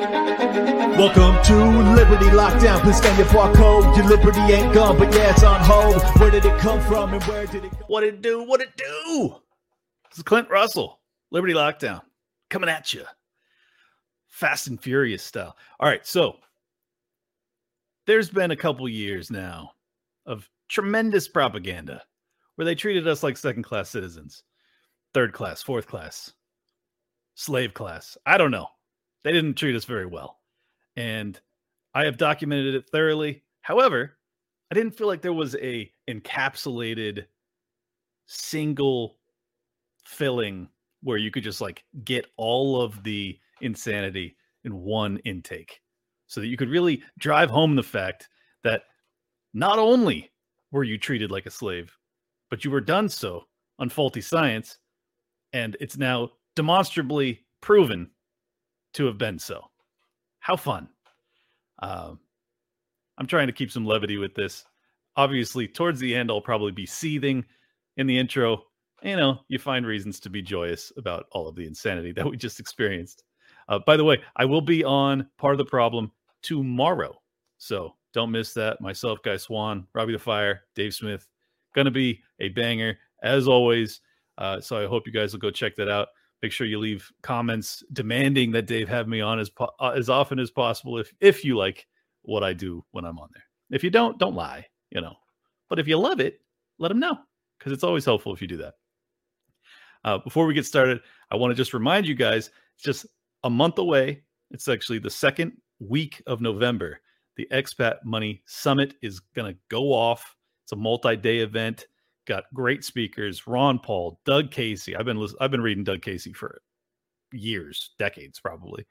Welcome to Liberty Lockdown. Please scan your barcode. Your liberty ain't gone, but yeah, it's on hold. Where did it come from and where did it go? What it do? What it do? This is Clint Russell, Liberty Lockdown, coming at you, fast and furious style. All right, so there's been a couple years now of tremendous propaganda where they treated us like second class citizens, third class, fourth class, slave class. I don't know. They didn't treat us very well. And I have documented it thoroughly. However, I didn't feel like there was a encapsulated single filling where you could just like get all of the insanity in one intake so that you could really drive home the fact that not only were you treated like a slave, but you were done so on faulty science, and it's now demonstrably proven to have been so. How fun! Um, I'm trying to keep some levity with this. Obviously, towards the end, I'll probably be seething in the intro. You know, you find reasons to be joyous about all of the insanity that we just experienced. Uh, by the way, I will be on part of the problem tomorrow. So don't miss that. Myself, Guy Swan, Robbie the Fire, Dave Smith. Gonna be a banger as always. Uh, so I hope you guys will go check that out. Make sure you leave comments demanding that Dave have me on as po- uh, as often as possible if if you like what I do when I'm on there. If you don't, don't lie, you know. But if you love it, let them know because it's always helpful if you do that. Uh, before we get started, I want to just remind you guys it's just a month away. It's actually the second week of November. The Expat Money Summit is going to go off. It's a multi-day event. Got great speakers: Ron Paul, Doug Casey. I've been listening I've been reading Doug Casey for years, decades probably.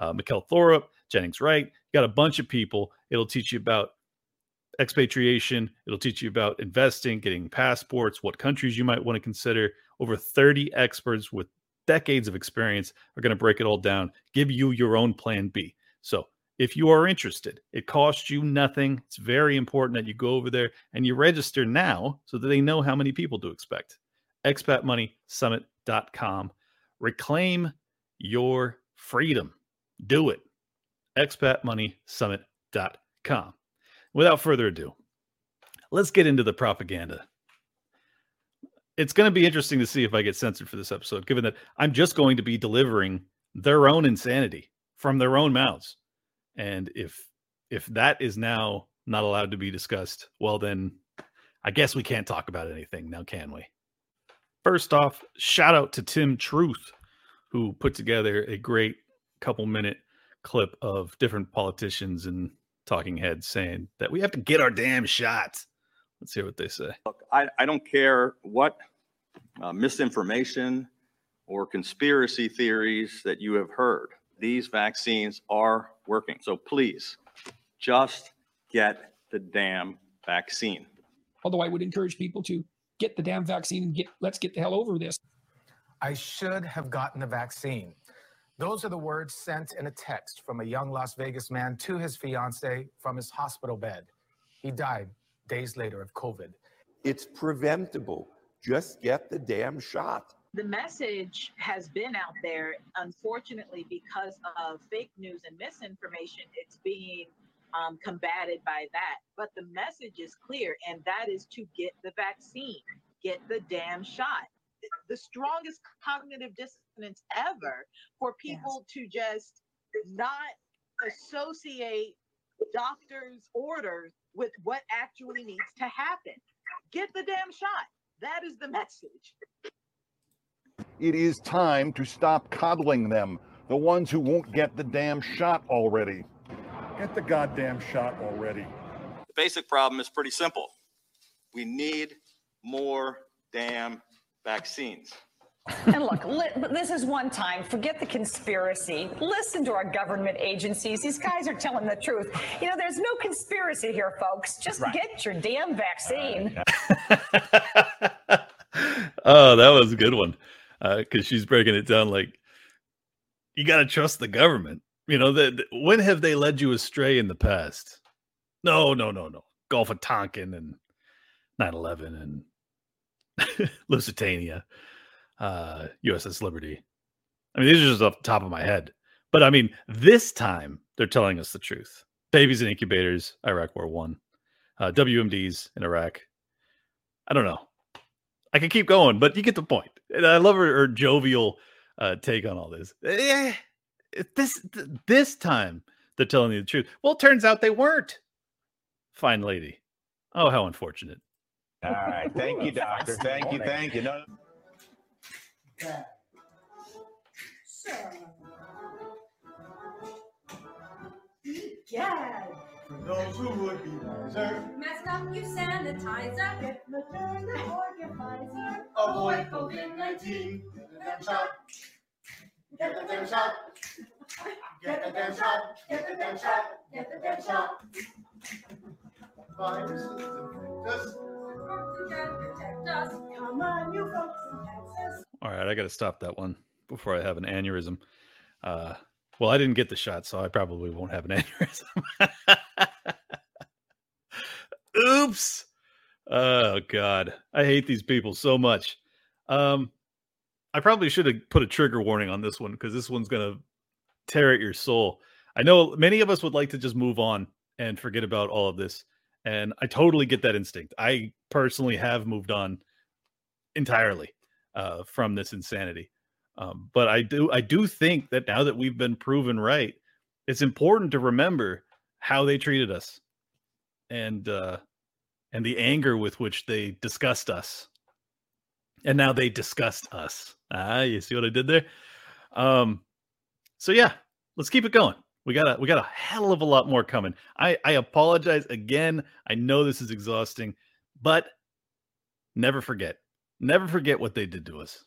Uh, Mikkel Thorup, Jennings Wright. Got a bunch of people. It'll teach you about expatriation. It'll teach you about investing, getting passports, what countries you might want to consider. Over 30 experts with decades of experience are going to break it all down, give you your own plan B. So if you are interested, it costs you nothing. It's very important that you go over there and you register now so that they know how many people to expect. ExpatMoneySummit.com. Reclaim your freedom. Do it. ExpatMoneySummit.com. Without further ado, let's get into the propaganda. It's going to be interesting to see if I get censored for this episode, given that I'm just going to be delivering their own insanity from their own mouths. And if if that is now not allowed to be discussed, well then I guess we can't talk about anything now, can we? First off, shout out to Tim Truth, who put together a great couple minute clip of different politicians and talking heads saying that we have to get our damn shots. Let's hear what they say. Look, I, I don't care what uh, misinformation or conspiracy theories that you have heard. These vaccines are working. So please, just get the damn vaccine. Although I would encourage people to get the damn vaccine and get let's get the hell over this. I should have gotten the vaccine. Those are the words sent in a text from a young Las Vegas man to his fiance from his hospital bed. He died days later of COVID. It's preventable. Just get the damn shot. The message has been out there. Unfortunately, because of fake news and misinformation, it's being um, combated by that. But the message is clear, and that is to get the vaccine, get the damn shot. The strongest cognitive dissonance ever for people yes. to just not associate doctors' orders with what actually needs to happen. Get the damn shot. That is the message. It is time to stop coddling them, the ones who won't get the damn shot already. Get the goddamn shot already. The basic problem is pretty simple. We need more damn vaccines. and look, li- this is one time. Forget the conspiracy. Listen to our government agencies. These guys are telling the truth. You know, there's no conspiracy here, folks. Just right. get your damn vaccine. oh, that was a good one. Because uh, she's breaking it down like you got to trust the government. You know, the, when have they led you astray in the past? No, no, no, no. Gulf of Tonkin and 9 11 and Lusitania uh, USS Liberty. I mean, these are just off the top of my head. But I mean, this time they're telling us the truth. Babies in incubators, Iraq War One, uh, WMDs in Iraq. I don't know. I can keep going, but you get the point. And I love her, her jovial uh, take on all this. Eh, this this time they're telling you the truth. Well, it turns out they weren't. Fine lady. Oh, how unfortunate. All right. Thank you, doctor. Thank you. Thank you. No. Gad. For those who would be wiser. Mask up your sanitizer. Get Moderna or get Pfizer. Avoid COVID 19. Get the damn shot. Get the damn shot. Get the damn shot. Get the damn shot. Get the damn shot. Viruses infect us. Work protect us. Come on, you folks in Texas. All right, I got to stop that one before I have an aneurysm. Uh, well, I didn't get the shot, so I probably won't have an aneurysm. Oops. Oh God, I hate these people so much. Um, I probably should have put a trigger warning on this one because this one's gonna tear at your soul. I know many of us would like to just move on and forget about all of this, and I totally get that instinct. I personally have moved on entirely uh, from this insanity. Um, but I do I do think that now that we've been proven right, it's important to remember how they treated us and uh and the anger with which they discussed us. And now they disgust us. Ah, you see what I did there? Um so yeah, let's keep it going. We got a we got a hell of a lot more coming. I I apologize again. I know this is exhausting, but never forget. Never forget what they did to us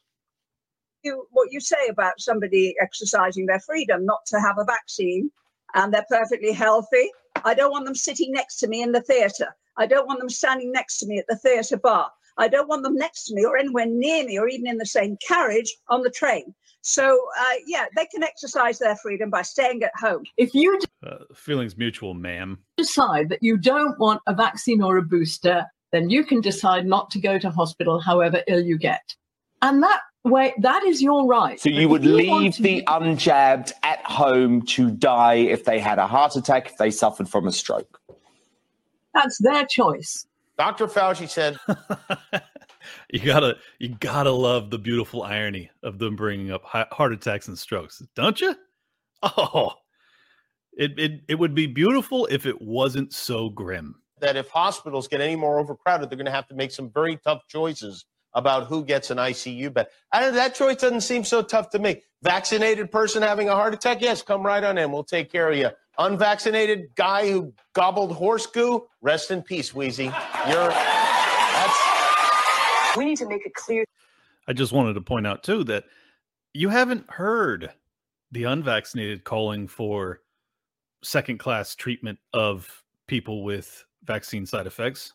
you, what you say about somebody exercising their freedom not to have a vaccine and they're perfectly healthy. I don't want them sitting next to me in the theatre. I don't want them standing next to me at the theatre bar. I don't want them next to me or anywhere near me or even in the same carriage on the train. So, uh, yeah, they can exercise their freedom by staying at home. If you uh, feelings mutual, ma'am, decide that you don't want a vaccine or a booster, then you can decide not to go to hospital however ill you get. And that way, that is your right. So you would you leave the be- unjabbed at home to die if they had a heart attack, if they suffered from a stroke. That's their choice. Dr. Fauci said. you gotta, you gotta love the beautiful irony of them bringing up heart attacks and strokes, don't you? Oh, it it it would be beautiful if it wasn't so grim. That if hospitals get any more overcrowded, they're going to have to make some very tough choices about who gets an ICU bed. I, that choice doesn't seem so tough to me. Vaccinated person having a heart attack, yes, come right on in. We'll take care of you. Unvaccinated guy who gobbled horse goo, rest in peace, Wheezy. You're that's. We need to make it clear. I just wanted to point out too that you haven't heard the unvaccinated calling for second class treatment of people with vaccine side effects.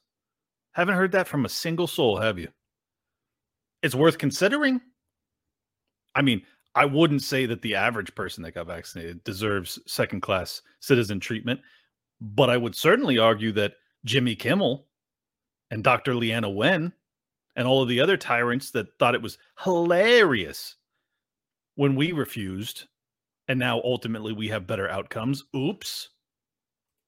Haven't heard that from a single soul, have you? It's worth considering. I mean, I wouldn't say that the average person that got vaccinated deserves second class citizen treatment, but I would certainly argue that Jimmy Kimmel and Dr. Leana Wen and all of the other tyrants that thought it was hilarious when we refused and now ultimately we have better outcomes. Oops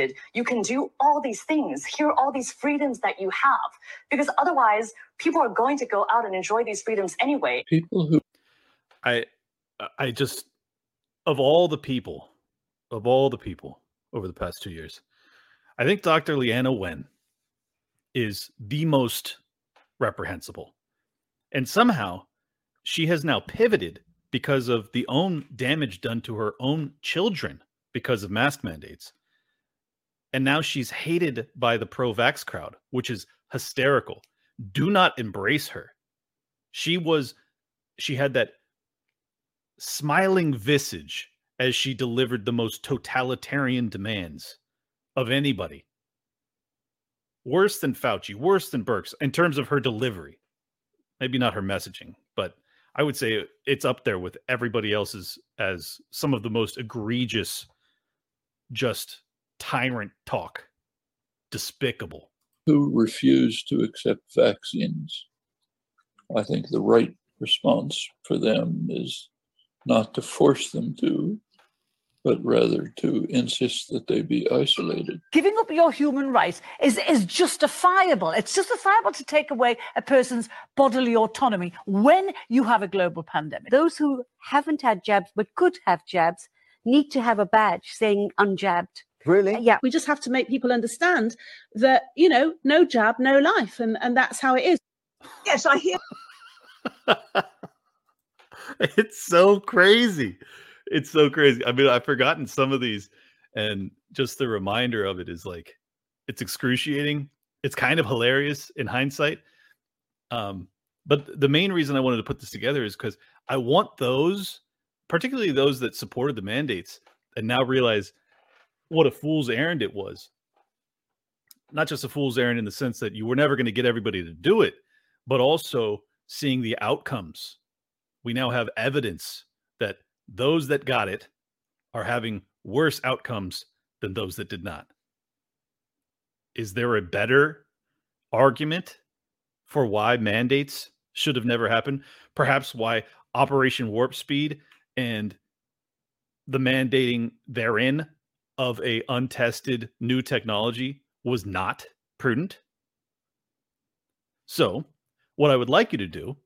vaccinated, you can do all these things. Here are all these freedoms that you have. Because otherwise, people are going to go out and enjoy these freedoms anyway. People who I I just of all the people, of all the people over the past two years, I think Dr. Leana Wen is the most reprehensible. And somehow she has now pivoted because of the own damage done to her own children because of mask mandates and now she's hated by the pro vax crowd, which is hysterical. Do not embrace her. She was, she had that smiling visage as she delivered the most totalitarian demands of anybody. Worse than Fauci, worse than Birx in terms of her delivery. Maybe not her messaging, but I would say it's up there with everybody else's as some of the most egregious, just tyrant talk. Despicable. who refuse to accept vaccines. I think the right response for them is not to force them to, but rather to insist that they be isolated. Giving up your human rights is, is justifiable. It's justifiable to take away a person's bodily autonomy when you have a global pandemic. Those who haven't had jabs but could have jabs need to have a badge saying unjabbed. Really? Yeah. We just have to make people understand that, you know, no jab, no life. And, and that's how it is. Yes, I hear. it's so crazy. It's so crazy. I mean, I've forgotten some of these, and just the reminder of it is like it's excruciating. It's kind of hilarious in hindsight. Um, but the main reason I wanted to put this together is because I want those, particularly those that supported the mandates, and now realize what a fool's errand it was. Not just a fool's errand in the sense that you were never going to get everybody to do it, but also seeing the outcomes. We now have evidence that those that got it are having worse outcomes than those that did not. Is there a better argument for why mandates should have never happened? Perhaps why Operation Warp Speed and the mandating therein of a untested new technology was not prudent. So, what I would like you to do,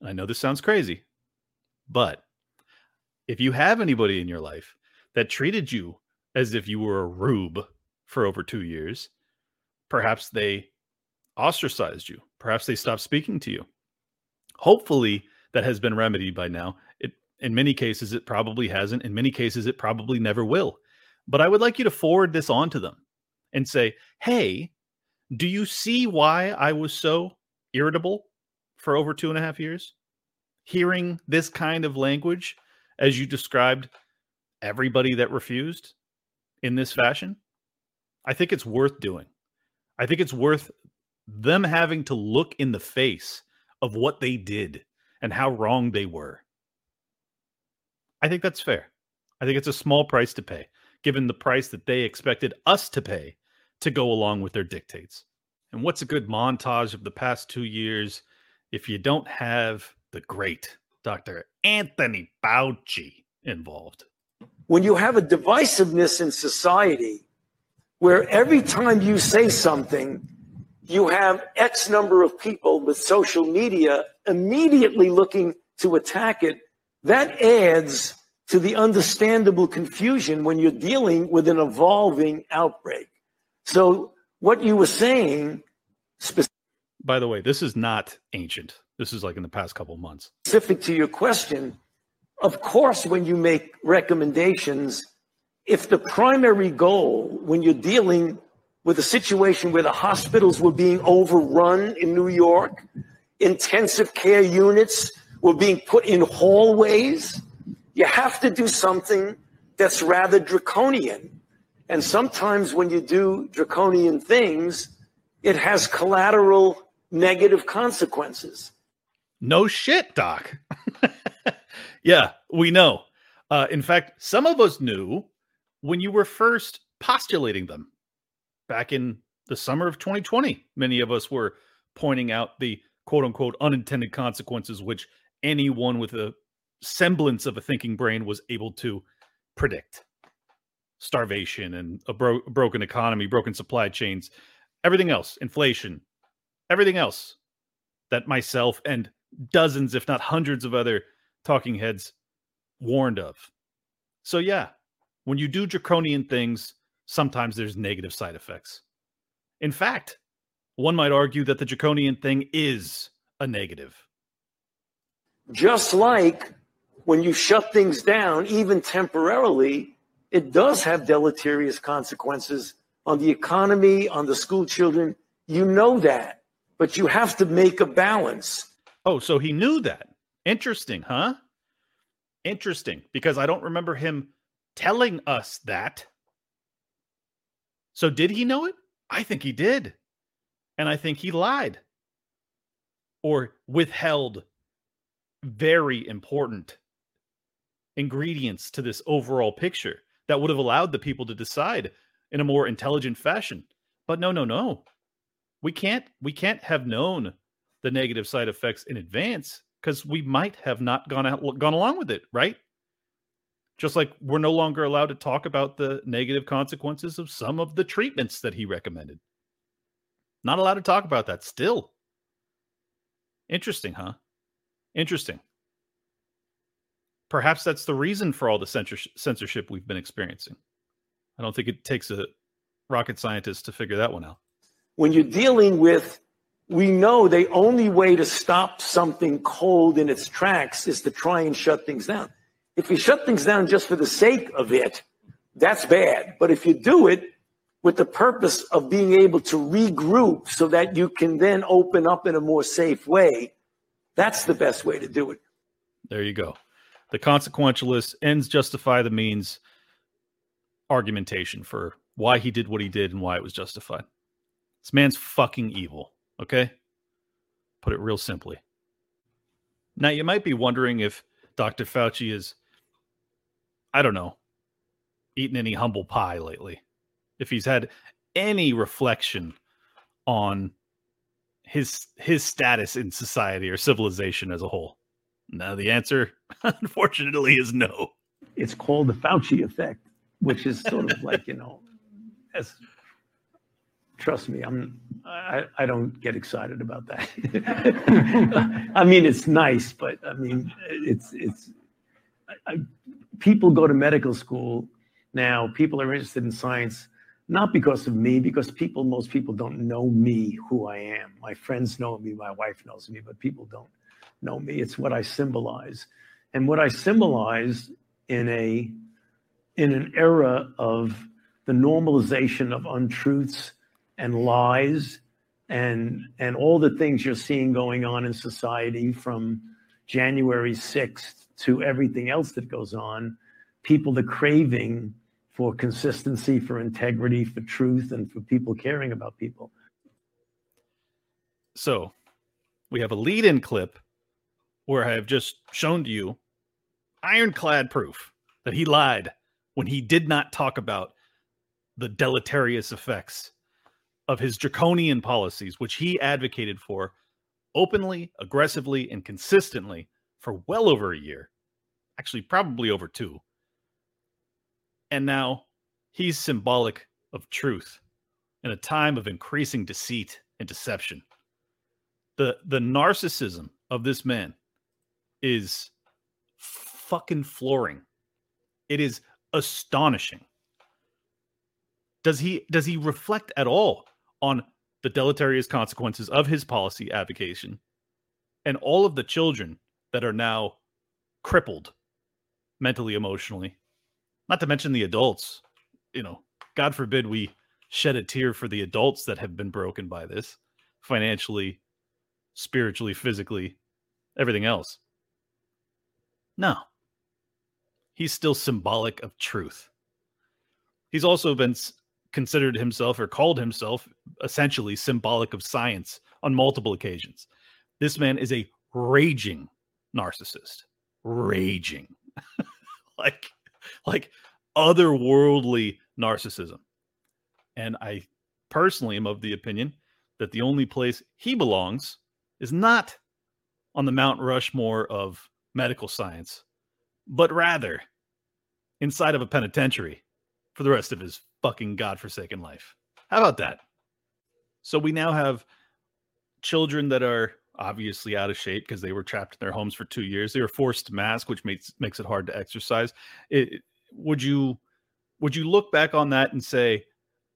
I know this sounds crazy, but if you have anybody in your life that treated you as if you were a rube for over two years, perhaps they ostracized you. Perhaps they stopped speaking to you. Hopefully, that has been remedied by now. It, in many cases, it probably hasn't. In many cases, it probably never will. But I would like you to forward this on to them and say, hey, do you see why I was so irritable for over two and a half years? Hearing this kind of language as you described everybody that refused in this fashion, I think it's worth doing. I think it's worth them having to look in the face of what they did and how wrong they were. I think that's fair. I think it's a small price to pay, given the price that they expected us to pay to go along with their dictates. And what's a good montage of the past two years if you don't have the great Dr. Anthony Fauci involved? when you have a divisiveness in society where every time you say something, you have X number of people with social media immediately looking to attack it, that adds to the understandable confusion when you're dealing with an evolving outbreak. So, what you were saying Specific- By the way, this is not ancient. This is like in the past couple months. specific to your question, of course, when you make recommendations, if the primary goal when you're dealing with a situation where the hospitals were being overrun in New York, intensive care units were being put in hallways, you have to do something that's rather draconian. And sometimes when you do draconian things, it has collateral negative consequences. No shit, Doc. yeah, we know. Uh, in fact, some of us knew when you were first postulating them back in the summer of 2020. Many of us were pointing out the quote unquote unintended consequences, which anyone with a semblance of a thinking brain was able to predict starvation and a bro- broken economy, broken supply chains, everything else, inflation, everything else that myself and dozens, if not hundreds of other talking heads warned of. So, yeah, when you do draconian things, sometimes there's negative side effects. In fact, one might argue that the draconian thing is a negative. Just like when you shut things down, even temporarily, it does have deleterious consequences on the economy, on the school children. You know that, but you have to make a balance. Oh, so he knew that. Interesting, huh? Interesting, because I don't remember him telling us that. So, did he know it? I think he did. And I think he lied or withheld very important ingredients to this overall picture that would have allowed the people to decide in a more intelligent fashion. But no, no, no. We can't we can't have known the negative side effects in advance because we might have not gone out gone along with it, right? Just like we're no longer allowed to talk about the negative consequences of some of the treatments that he recommended. Not allowed to talk about that still. Interesting, huh? Interesting. Perhaps that's the reason for all the censorship, we've been experiencing. I don't think it takes a rocket scientist to figure that one out. When you're dealing with, we know the only way to stop something cold in its tracks is to try and shut things down. If you shut things down just for the sake of it, that's bad. But if you do it with the purpose of being able to regroup so that you can then open up in a more safe way, that's the best way to do it. There you go. The consequentialist ends justify the means argumentation for why he did what he did and why it was justified. This man's fucking evil, okay? Put it real simply. Now, you might be wondering if Dr. Fauci is, I don't know, eaten any humble pie lately. If he's had any reflection on his his status in society or civilization as a whole. Now the answer unfortunately is no. It's called the Fauci effect, which is sort of like, you know, as trust me, I'm I, I don't get excited about that. I mean, it's nice, but I mean, it's it's I, I, people go to medical school now. People are interested in science not because of me, because people, most people don't know me, who I am. My friends know me, my wife knows me, but people don't know me. It's what I symbolize, and what I symbolize in a in an era of the normalization of untruths and lies and and all the things you're seeing going on in society from January 6th to everything else that goes on, people the craving for consistency, for integrity, for truth, and for people caring about people. So we have a lead in clip where I have just shown to you ironclad proof that he lied when he did not talk about the deleterious effects of his draconian policies, which he advocated for openly, aggressively, and consistently for well over a year. Actually, probably over two. And now he's symbolic of truth in a time of increasing deceit and deception. The the narcissism of this man is fucking flooring. It is astonishing. Does he does he reflect at all on the deleterious consequences of his policy advocation and all of the children that are now crippled mentally emotionally not to mention the adults you know god forbid we shed a tear for the adults that have been broken by this financially spiritually physically everything else no he's still symbolic of truth he's also been considered himself or called himself essentially symbolic of science on multiple occasions. This man is a raging narcissist, raging, like like otherworldly narcissism. And I personally am of the opinion that the only place he belongs is not on the Mount Rushmore of medical science, but rather inside of a penitentiary for the rest of his fucking godforsaken life. How about that? So we now have children that are obviously out of shape because they were trapped in their homes for two years. They were forced to mask, which makes makes it hard to exercise. It, would you would you look back on that and say,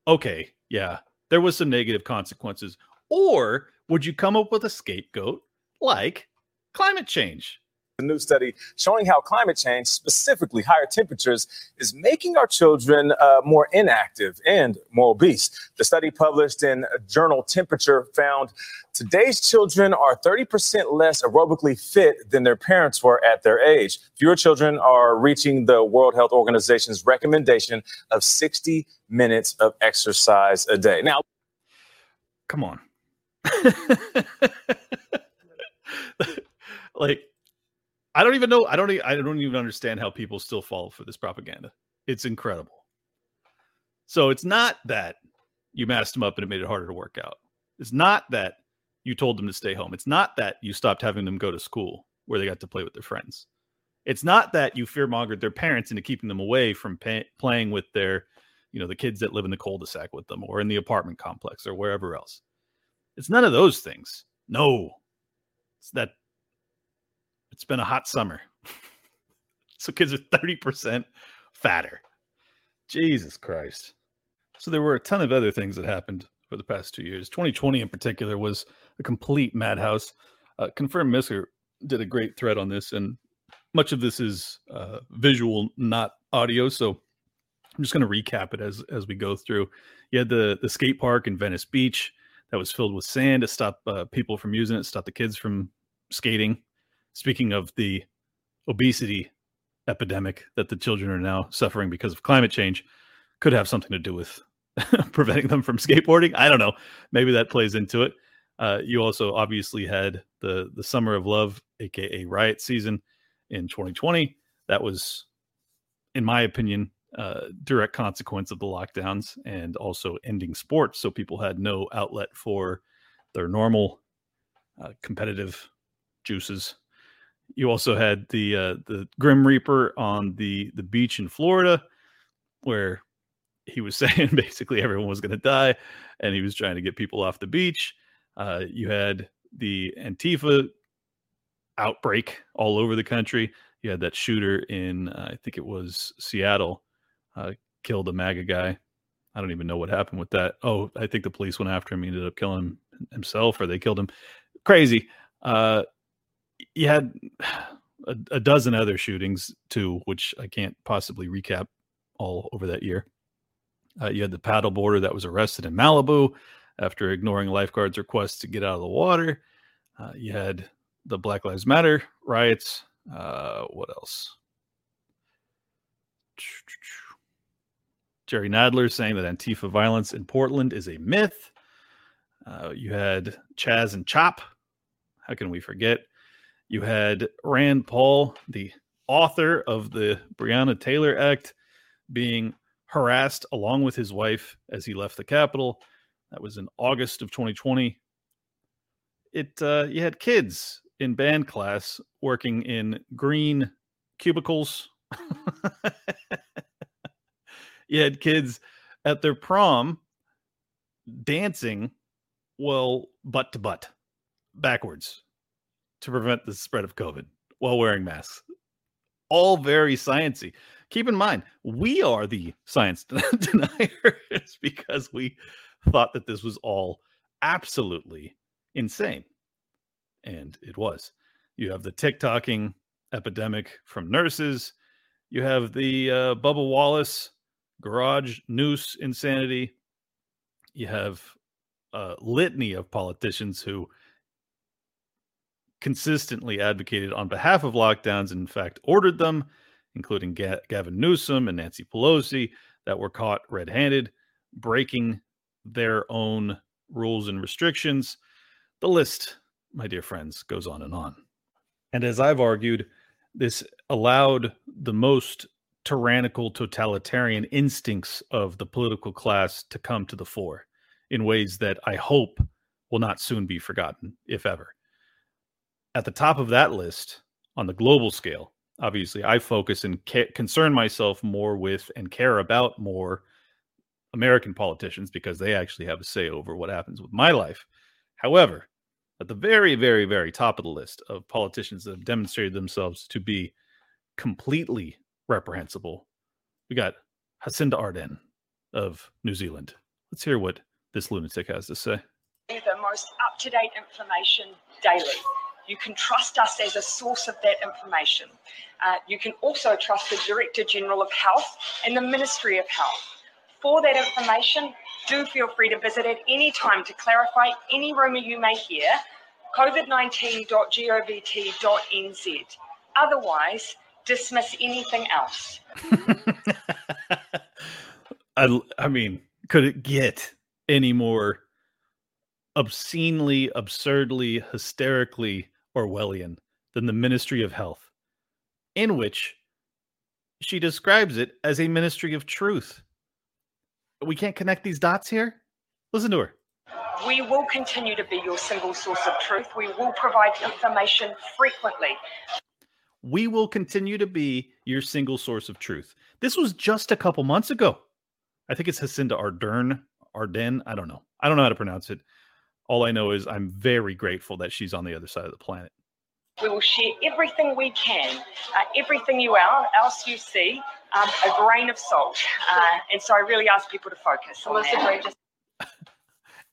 okay, yeah, there was some negative consequences, or would you come up with a scapegoat like climate change? A new study showing how climate change, specifically higher temperatures, is making our children uh, more inactive and more obese. The study published in journal Temperature found today's children are 30% less aerobically fit than their parents were at their age. Fewer children are reaching the World Health Organization's recommendation of 60 minutes of exercise a day. Now, come on. like I don't even know. I don't. I don't even understand how people still fall for this propaganda. It's incredible. So it's not that you masked them up and it made it harder to work out. It's not that you told them to stay home. It's not that you stopped having them go to school where they got to play with their friends. It's not that you fearmongered their parents into keeping them away from pay, playing with their, you know, the kids that live in the cul-de-sac with them or in the apartment complex or wherever else. It's none of those things. No, it's that it's been a hot summer. so kids are 30% fatter. Jesus Christ. So there were a ton of other things that happened for the past two years. 2020 in particular was a complete madhouse. Uh, Confirmed Misker did a great thread on this, and much of this is uh, visual, not audio. So I'm just going to recap it as as we go through. You had the the skate park in Venice Beach that was filled with sand to stop uh, people from using it, stop the kids from skating. Speaking of the obesity epidemic that the children are now suffering because of climate change, could have something to do with preventing them from skateboarding. I don't know. Maybe that plays into it. Uh, you also obviously had the the summer of love, aka riot season, in 2020. That was, in my opinion, uh, direct consequence of the lockdowns and also ending sports. So people had no outlet for their normal uh, competitive juices. You also had the uh, the Grim Reaper on the the beach in Florida, where he was saying basically everyone was going to die, and he was trying to get people off the beach. Uh, you had the Antifa outbreak all over the country. You had that shooter in, uh, I think it was Seattle, uh, killed a MAGA guy. I don't even know what happened with that. Oh, I think the police went after him. He ended up killing him himself, or they killed him. Crazy. You had a, a dozen other shootings too, which I can't possibly recap all over that year. Uh, you had the paddleboarder that was arrested in Malibu after ignoring lifeguards' requests to get out of the water. Uh, you had the Black Lives Matter riots. Uh, what else? Jerry Nadler saying that Antifa violence in Portland is a myth. Uh, you had Chaz and Chop. How can we forget? You had Rand Paul, the author of the Breonna Taylor Act, being harassed along with his wife as he left the Capitol. That was in August of 2020. It uh, you had kids in band class working in green cubicles. you had kids at their prom dancing, well, butt to butt, backwards to prevent the spread of COVID while wearing masks. All very sciency. Keep in mind, we are the science deniers because we thought that this was all absolutely insane. And it was. You have the TikToking epidemic from nurses. You have the uh, Bubba Wallace garage noose insanity. You have a litany of politicians who consistently advocated on behalf of lockdowns and in fact ordered them, including Ga- Gavin Newsom and Nancy Pelosi, that were caught red handed, breaking their own rules and restrictions. The list, my dear friends, goes on and on. And as I've argued, this allowed the most tyrannical, totalitarian instincts of the political class to come to the fore in ways that I hope will not soon be forgotten, if ever. At the top of that list, on the global scale, obviously, I focus and ca- concern myself more with and care about more American politicians because they actually have a say over what happens with my life. However, at the very, very, very top of the list of politicians that have demonstrated themselves to be completely reprehensible, we got Jacinda Ardern of New Zealand. Let's hear what this lunatic has to say. the most up-to-date information daily. You can trust us as a source of that information. Uh, you can also trust the Director General of Health and the Ministry of Health. For that information, do feel free to visit at any time to clarify any rumour you may hear. COVID19.govt.nz. Otherwise, dismiss anything else. I, I mean, could it get any more obscenely, absurdly, hysterically Orwellian than the Ministry of Health, in which she describes it as a ministry of truth? We can't connect these dots here. Listen to her. We will continue to be your single source of truth. We will provide information frequently. We will continue to be your single source of truth. This was just a couple months ago. I think it's Jacinda Ardern, Arden. I don't know. I don't know how to pronounce it. All I know is I'm very grateful that she's on the other side of the planet. We will share everything we can, uh, everything you are, else you see, um, a grain of salt. Uh, and so I really ask people to focus on that.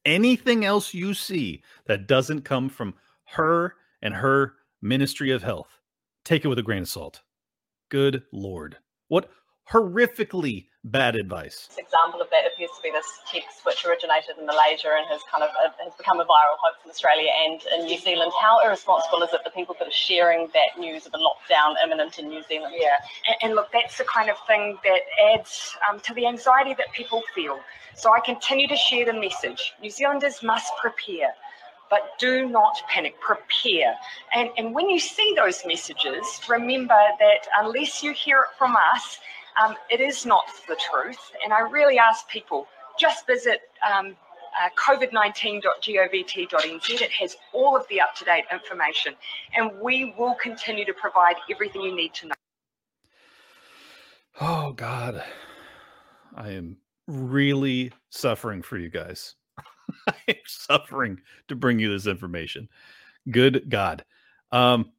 Anything else you see that doesn't come from her and her Ministry of Health, take it with a grain of salt. Good Lord. What horrifically bad advice. example of that appears to be this text which originated in Malaysia and has kind of uh, has become a viral hoax in Australia and in New Zealand. How irresponsible is it the people that are sharing that news of a lockdown imminent in New Zealand? Yeah, and, and look, that's the kind of thing that adds um, to the anxiety that people feel. So I continue to share the message. New Zealanders must prepare, but do not panic. Prepare. And, and when you see those messages, remember that unless you hear it from us, um, it is not the truth. And I really ask people just visit um, uh, covid19.govt.nz. It has all of the up to date information, and we will continue to provide everything you need to know. Oh God. I am really suffering for you guys. I am suffering to bring you this information. Good God. Um,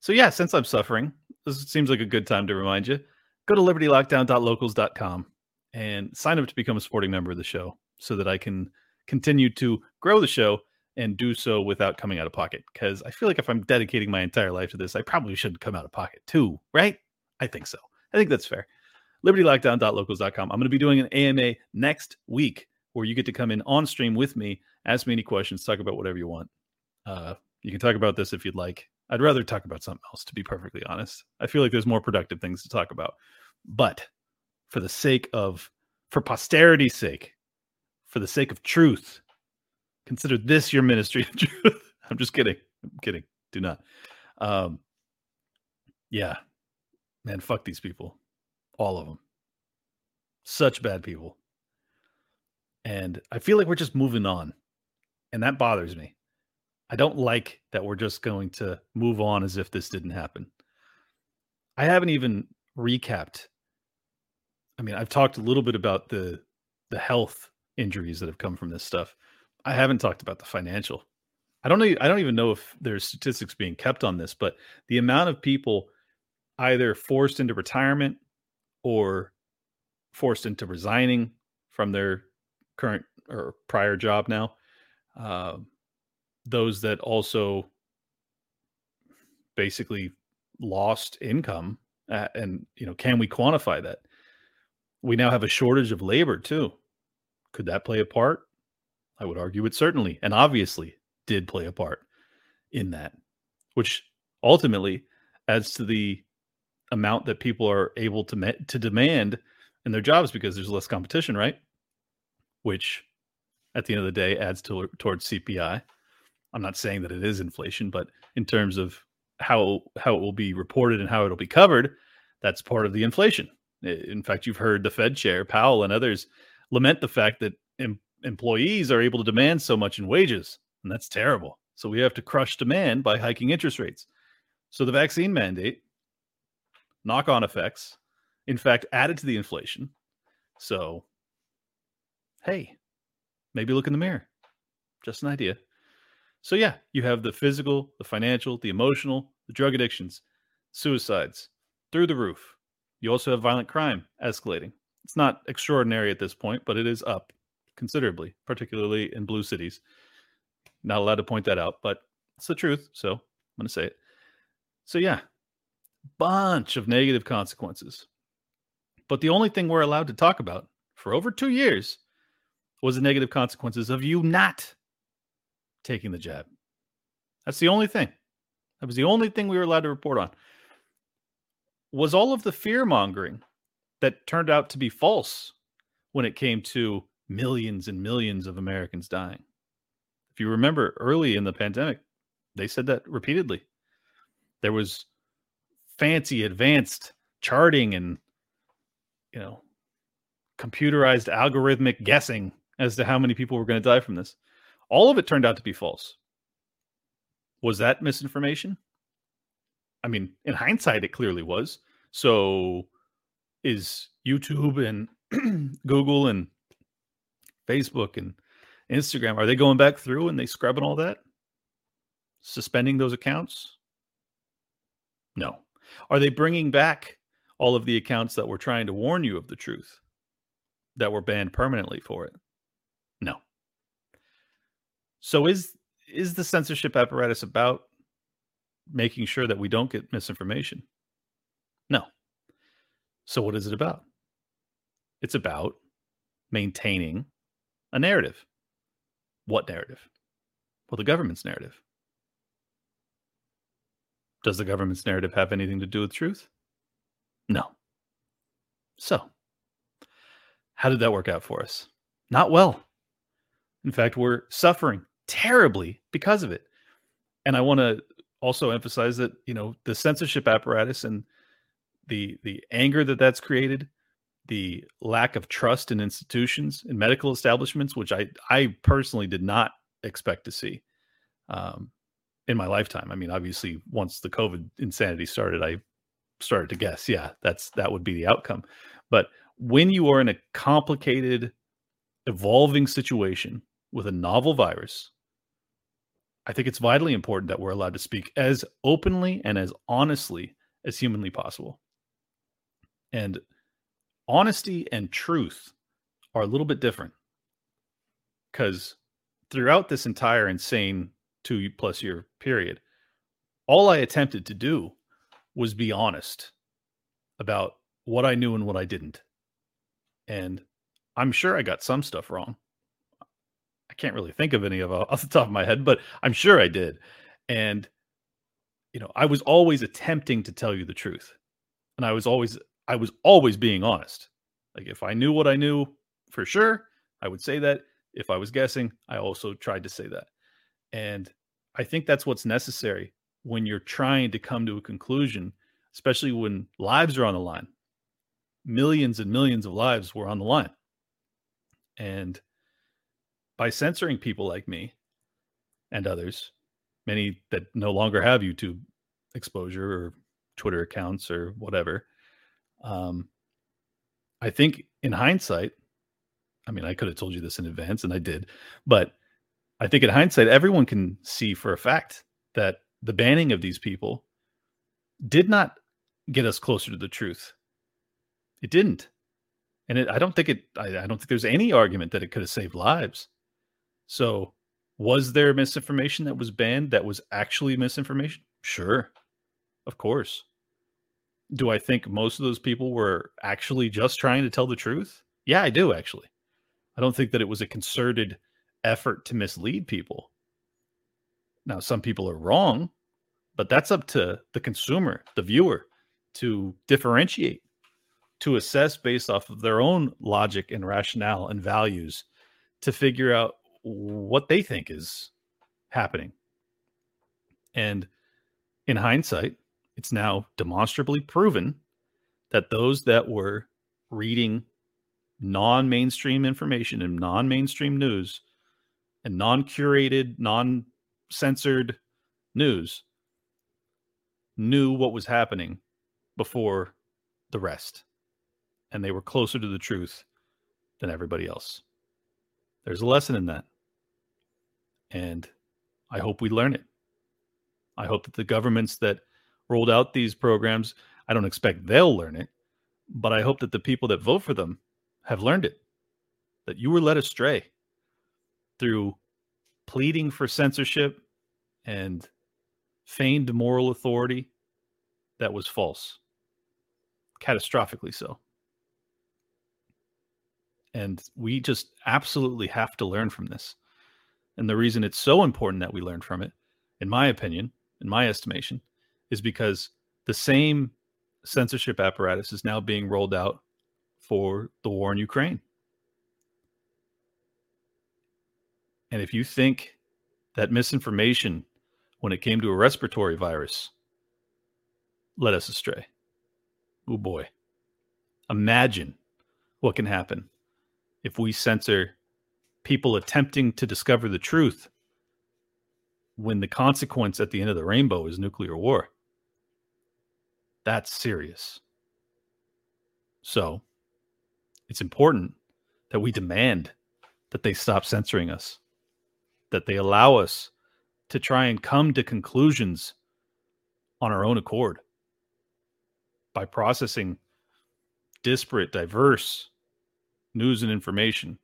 so yeah, since I'm suffering, this seems like a good time to remind you. Go to libertylockdown.locals.com and sign up to become a supporting member of the show so that I can continue to grow the show and do so without coming out of pocket. Because I feel like if I'm dedicating my entire life to this, I probably should come out of pocket too, right? I think so. I think that's fair. LibertyLockdown.locals.com. I'm going to be doing an AMA next week where you get to come in on stream with me, ask me any questions, talk about whatever you want. Uh, you can talk about this if you'd like. I'd rather talk about something else, to be perfectly honest. I feel like there's more productive things to talk about. But for the sake of, for posterity's sake, for the sake of truth, consider this your ministry of truth. I'm just kidding. I'm kidding. Do not. Um, yeah, man, fuck these people, all of them. Such bad people. And I feel like we're just moving on, and that bothers me. I don't like that we're just going to move on as if this didn't happen. I haven't even recapped. I mean, I've talked a little bit about the the health injuries that have come from this stuff. I haven't talked about the financial. I don't know I don't even know if there's statistics being kept on this, but the amount of people either forced into retirement or forced into resigning from their current or prior job now. Um, those that also basically lost income uh, and you know can we quantify that? We now have a shortage of labor too. Could that play a part? I would argue it certainly and obviously did play a part in that which ultimately adds to the amount that people are able to ma- to demand in their jobs because there's less competition right? Which at the end of the day adds to towards cpi I'm not saying that it is inflation, but in terms of how how it will be reported and how it'll be covered, that's part of the inflation. In fact, you've heard the Fed chair Powell and others lament the fact that em- employees are able to demand so much in wages, and that's terrible. So we have to crush demand by hiking interest rates. So the vaccine mandate, knock-on effects, in fact, added to the inflation. So, hey, maybe look in the mirror. Just an idea. So yeah, you have the physical, the financial, the emotional, the drug addictions, suicides through the roof. You also have violent crime escalating. It's not extraordinary at this point, but it is up considerably, particularly in blue cities. Not allowed to point that out, but it's the truth. So I'm going to say it. So, yeah, bunch of negative consequences. But the only thing we're allowed to talk about for over two years was the negative consequences of you not taking the jab. That's the only thing. That was the only thing we were allowed to report on. Was all of the fear mongering that turned out to be false when it came to millions and millions of Americans dying. If you remember early in the pandemic, they said that repeatedly. There was fancy advanced charting and you know computerized algorithmic guessing as to how many people were going to die from this. All of it turned out to be false. Was that misinformation? I mean, in hindsight, it clearly was. So is YouTube and Google and Facebook and Instagram, are they going back through and they scrubbing all that? Suspending those accounts? No. Are they bringing back all of the accounts that were trying to warn you of the truth that were banned permanently for it? So is is the censorship apparatus about making sure that we don't get misinformation? No. So what is it about? It's about maintaining a narrative. What narrative? Well, the government's narrative. Does the government's narrative have anything to do with truth? No. So, how did that work out for us? Not well. In fact, we're suffering terribly because of it. And I want to also emphasize that, you know, the censorship apparatus and the the anger that that's created, the lack of trust in institutions and medical establishments, which I I personally did not expect to see um, in my lifetime. I mean, obviously, once the COVID insanity started, I started to guess, yeah, that's that would be the outcome. But when you are in a complicated, evolving situation with a novel virus, I think it's vitally important that we're allowed to speak as openly and as honestly as humanly possible. And honesty and truth are a little bit different because throughout this entire insane two plus year period, all I attempted to do was be honest about what I knew and what I didn't. And I'm sure I got some stuff wrong. Can't really think of any of off the top of my head, but I'm sure I did. And you know, I was always attempting to tell you the truth. And I was always I was always being honest. Like if I knew what I knew for sure, I would say that. If I was guessing, I also tried to say that. And I think that's what's necessary when you're trying to come to a conclusion, especially when lives are on the line. Millions and millions of lives were on the line. And by censoring people like me and others, many that no longer have YouTube exposure or Twitter accounts or whatever, um, I think in hindsight, I mean, I could have told you this in advance and I did, but I think in hindsight, everyone can see for a fact that the banning of these people did not get us closer to the truth. It didn't. And it, I don't think it, I, I don't think there's any argument that it could have saved lives. So, was there misinformation that was banned that was actually misinformation? Sure. Of course do I think most of those people were actually just trying to tell the truth? Yeah, I do actually. I don't think that it was a concerted effort to mislead people. Now, some people are wrong, but that's up to the consumer, the viewer, to differentiate, to assess based off of their own logic and rationale and values to figure out what they think is happening. And in hindsight, it's now demonstrably proven that those that were reading non mainstream information and non mainstream news and non curated, non censored news knew what was happening before the rest. And they were closer to the truth than everybody else. There's a lesson in that. And I hope we learn it. I hope that the governments that rolled out these programs. I don't expect they'll learn it, but I hope that the people that vote for them have learned it. That you were led astray through pleading for censorship and feigned moral authority that was false, catastrophically so. And we just absolutely have to learn from this. And the reason it's so important that we learn from it, in my opinion, in my estimation, is because the same censorship apparatus is now being rolled out for the war in Ukraine. And if you think that misinformation when it came to a respiratory virus led us astray, oh boy, imagine what can happen if we censor people attempting to discover the truth when the consequence at the end of the rainbow is nuclear war. That's serious. So it's important that we demand that they stop censoring us, that they allow us to try and come to conclusions on our own accord by processing disparate, diverse news and information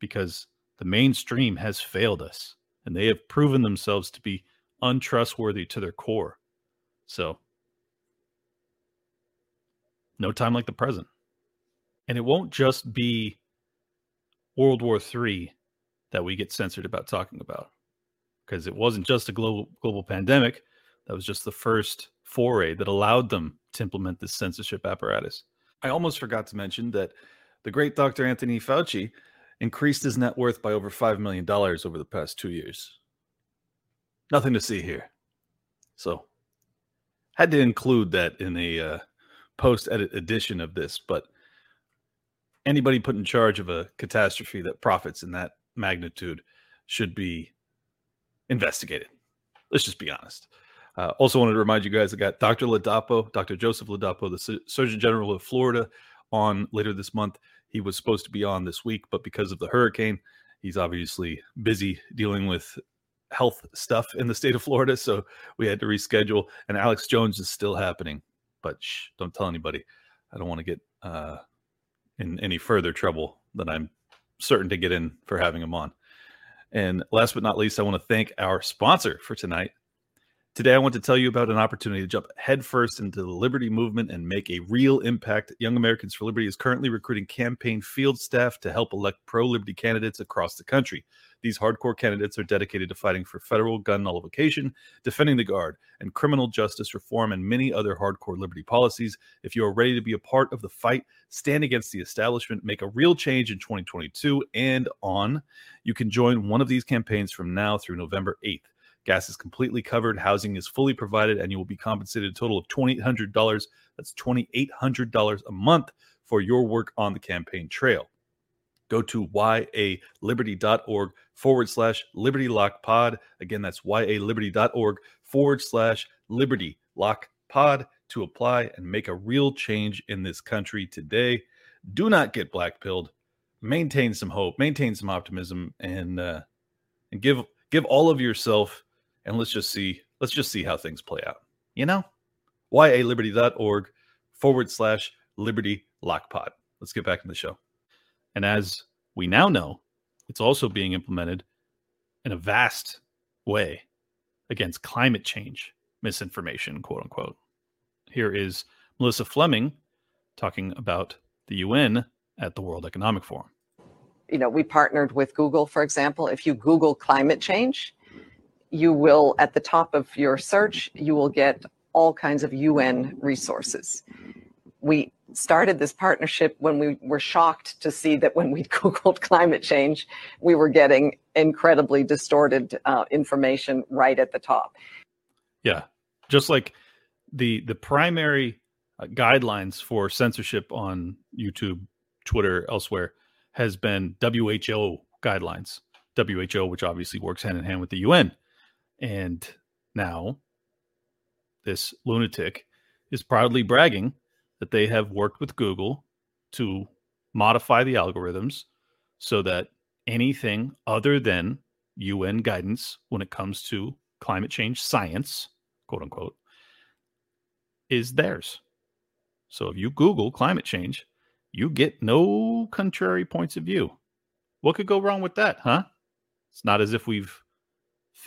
because the mainstream has failed us and they have proven themselves to be untrustworthy to their core. So, no time like the present. And it won't just be World War III that we get censored about talking about because it wasn't just a global global pandemic that was just the first foray that allowed them to implement this censorship apparatus. I almost forgot to mention that the great Dr. Anthony Fauci increased his net worth by over $5 million over the past two years. Nothing to see here. So, had to include that in a uh, post edit edition of this, but anybody put in charge of a catastrophe that profits in that magnitude should be investigated. Let's just be honest. Uh, also, wanted to remind you guys I got Dr. Ladapo, Dr. Joseph Ladapo, the Surgeon General of Florida, on later this month. He was supposed to be on this week, but because of the hurricane, he's obviously busy dealing with health stuff in the state of Florida. So we had to reschedule. And Alex Jones is still happening, but shh, don't tell anybody. I don't want to get uh, in any further trouble than I'm certain to get in for having him on. And last but not least, I want to thank our sponsor for tonight, Today, I want to tell you about an opportunity to jump headfirst into the liberty movement and make a real impact. Young Americans for Liberty is currently recruiting campaign field staff to help elect pro liberty candidates across the country. These hardcore candidates are dedicated to fighting for federal gun nullification, defending the guard, and criminal justice reform, and many other hardcore liberty policies. If you are ready to be a part of the fight, stand against the establishment, make a real change in 2022 and on, you can join one of these campaigns from now through November 8th. Gas is completely covered, housing is fully provided, and you will be compensated a total of $2,800. That's $2,800 a month for your work on the campaign trail. Go to yaliberty.org forward slash liberty lock pod. Again, that's yaliberty.org forward slash liberty lock pod to apply and make a real change in this country today. Do not get black pilled. Maintain some hope, maintain some optimism, and uh, and give give all of yourself and let's just see let's just see how things play out. You know, yaliberty.org forward slash liberty lockpod. Let's get back to the show. And as we now know, it's also being implemented in a vast way against climate change misinformation, quote unquote. Here is Melissa Fleming talking about the UN at the World Economic Forum. You know, we partnered with Google, for example. If you Google climate change, you will, at the top of your search, you will get all kinds of UN resources. We started this partnership when we were shocked to see that when we Googled climate change, we were getting incredibly distorted uh, information right at the top. Yeah. Just like the the primary uh, guidelines for censorship on YouTube, Twitter, elsewhere has been WHO guidelines. WHO, which obviously works hand in hand with the UN. And now this lunatic is proudly bragging that they have worked with Google to modify the algorithms so that anything other than UN guidance when it comes to climate change science, quote unquote, is theirs. So if you Google climate change, you get no contrary points of view. What could go wrong with that, huh? It's not as if we've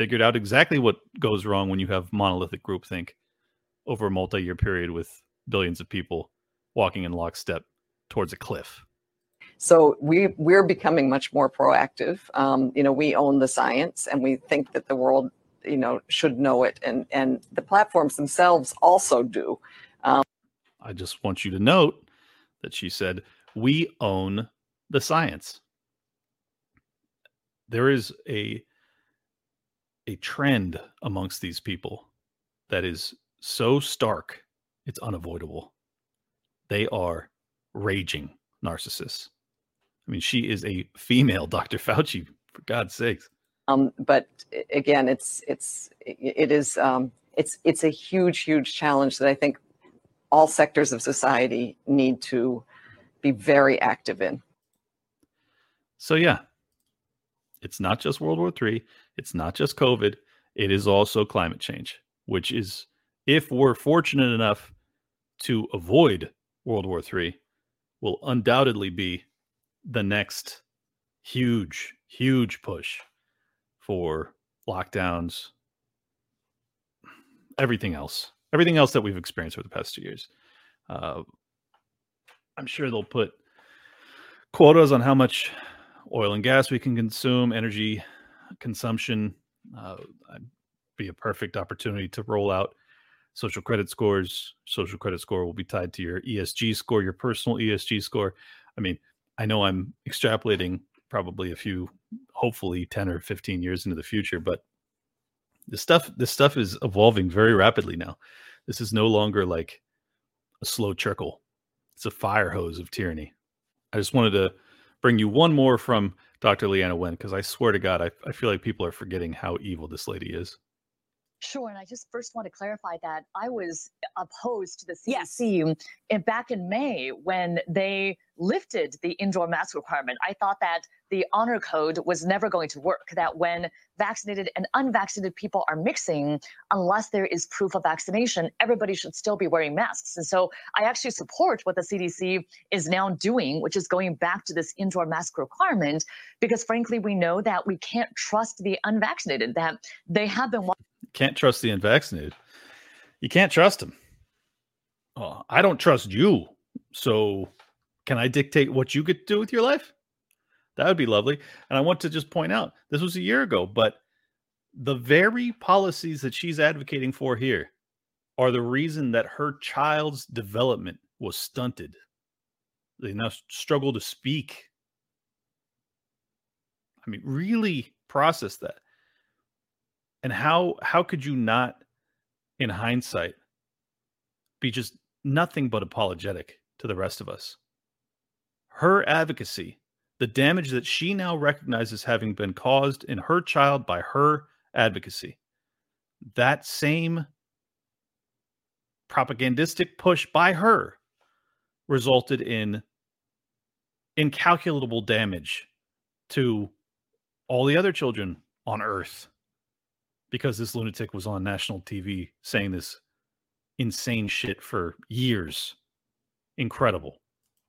figured out exactly what goes wrong when you have monolithic groupthink over a multi-year period with billions of people walking in lockstep towards a cliff. So we we're becoming much more proactive. Um, you know, we own the science, and we think that the world, you know, should know it, and and the platforms themselves also do. Um, I just want you to note that she said, We own the science. There is a a trend amongst these people that is so stark, it's unavoidable. They are raging narcissists. I mean, she is a female Dr. Fauci, for God's sakes. um, but again, it's it's it is um, it's it's a huge huge challenge that I think all sectors of society need to be very active in. So yeah, it's not just World War III. It's not just COVID. It is also climate change, which is if we're fortunate enough to avoid World War III, will undoubtedly be the next huge, huge push for lockdowns, everything else, everything else that we've experienced over the past two years. Uh, I'm sure they'll put quotas on how much oil and gas we can consume, energy consumption. Uh, be a perfect opportunity to roll out social credit scores. Social credit score will be tied to your ESG score, your personal ESG score. I mean, I know I'm extrapolating probably a few, hopefully 10 or 15 years into the future, but this stuff, this stuff is evolving very rapidly now. This is no longer like a slow trickle. It's a fire hose of tyranny. I just wanted to bring you one more from Dr. Leana Wen because I swear to God, I, I feel like people are forgetting how evil this lady is. Sure, and I just first want to clarify that I was opposed to the CDC in, eh, back in May when they lifted the indoor mask requirement. I thought that the honor code was never going to work, that when vaccinated and unvaccinated people are mixing, unless there is proof of vaccination, everybody should still be wearing masks. And so I actually support what the CDC is now doing, which is going back to this indoor mask requirement, because frankly, we know that we can't trust the unvaccinated, that they have been. Can't trust the unvaccinated. You can't trust them. Oh, I don't trust you. So can I dictate what you get to do with your life? That would be lovely. And I want to just point out this was a year ago, but the very policies that she's advocating for here are the reason that her child's development was stunted. They now struggle to speak. I mean, really process that. And how how could you not, in hindsight, be just nothing but apologetic to the rest of us? Her advocacy, the damage that she now recognizes having been caused in her child by her advocacy, that same propagandistic push by her resulted in incalculable damage to all the other children on earth because this lunatic was on national TV saying this insane shit for years. Incredible.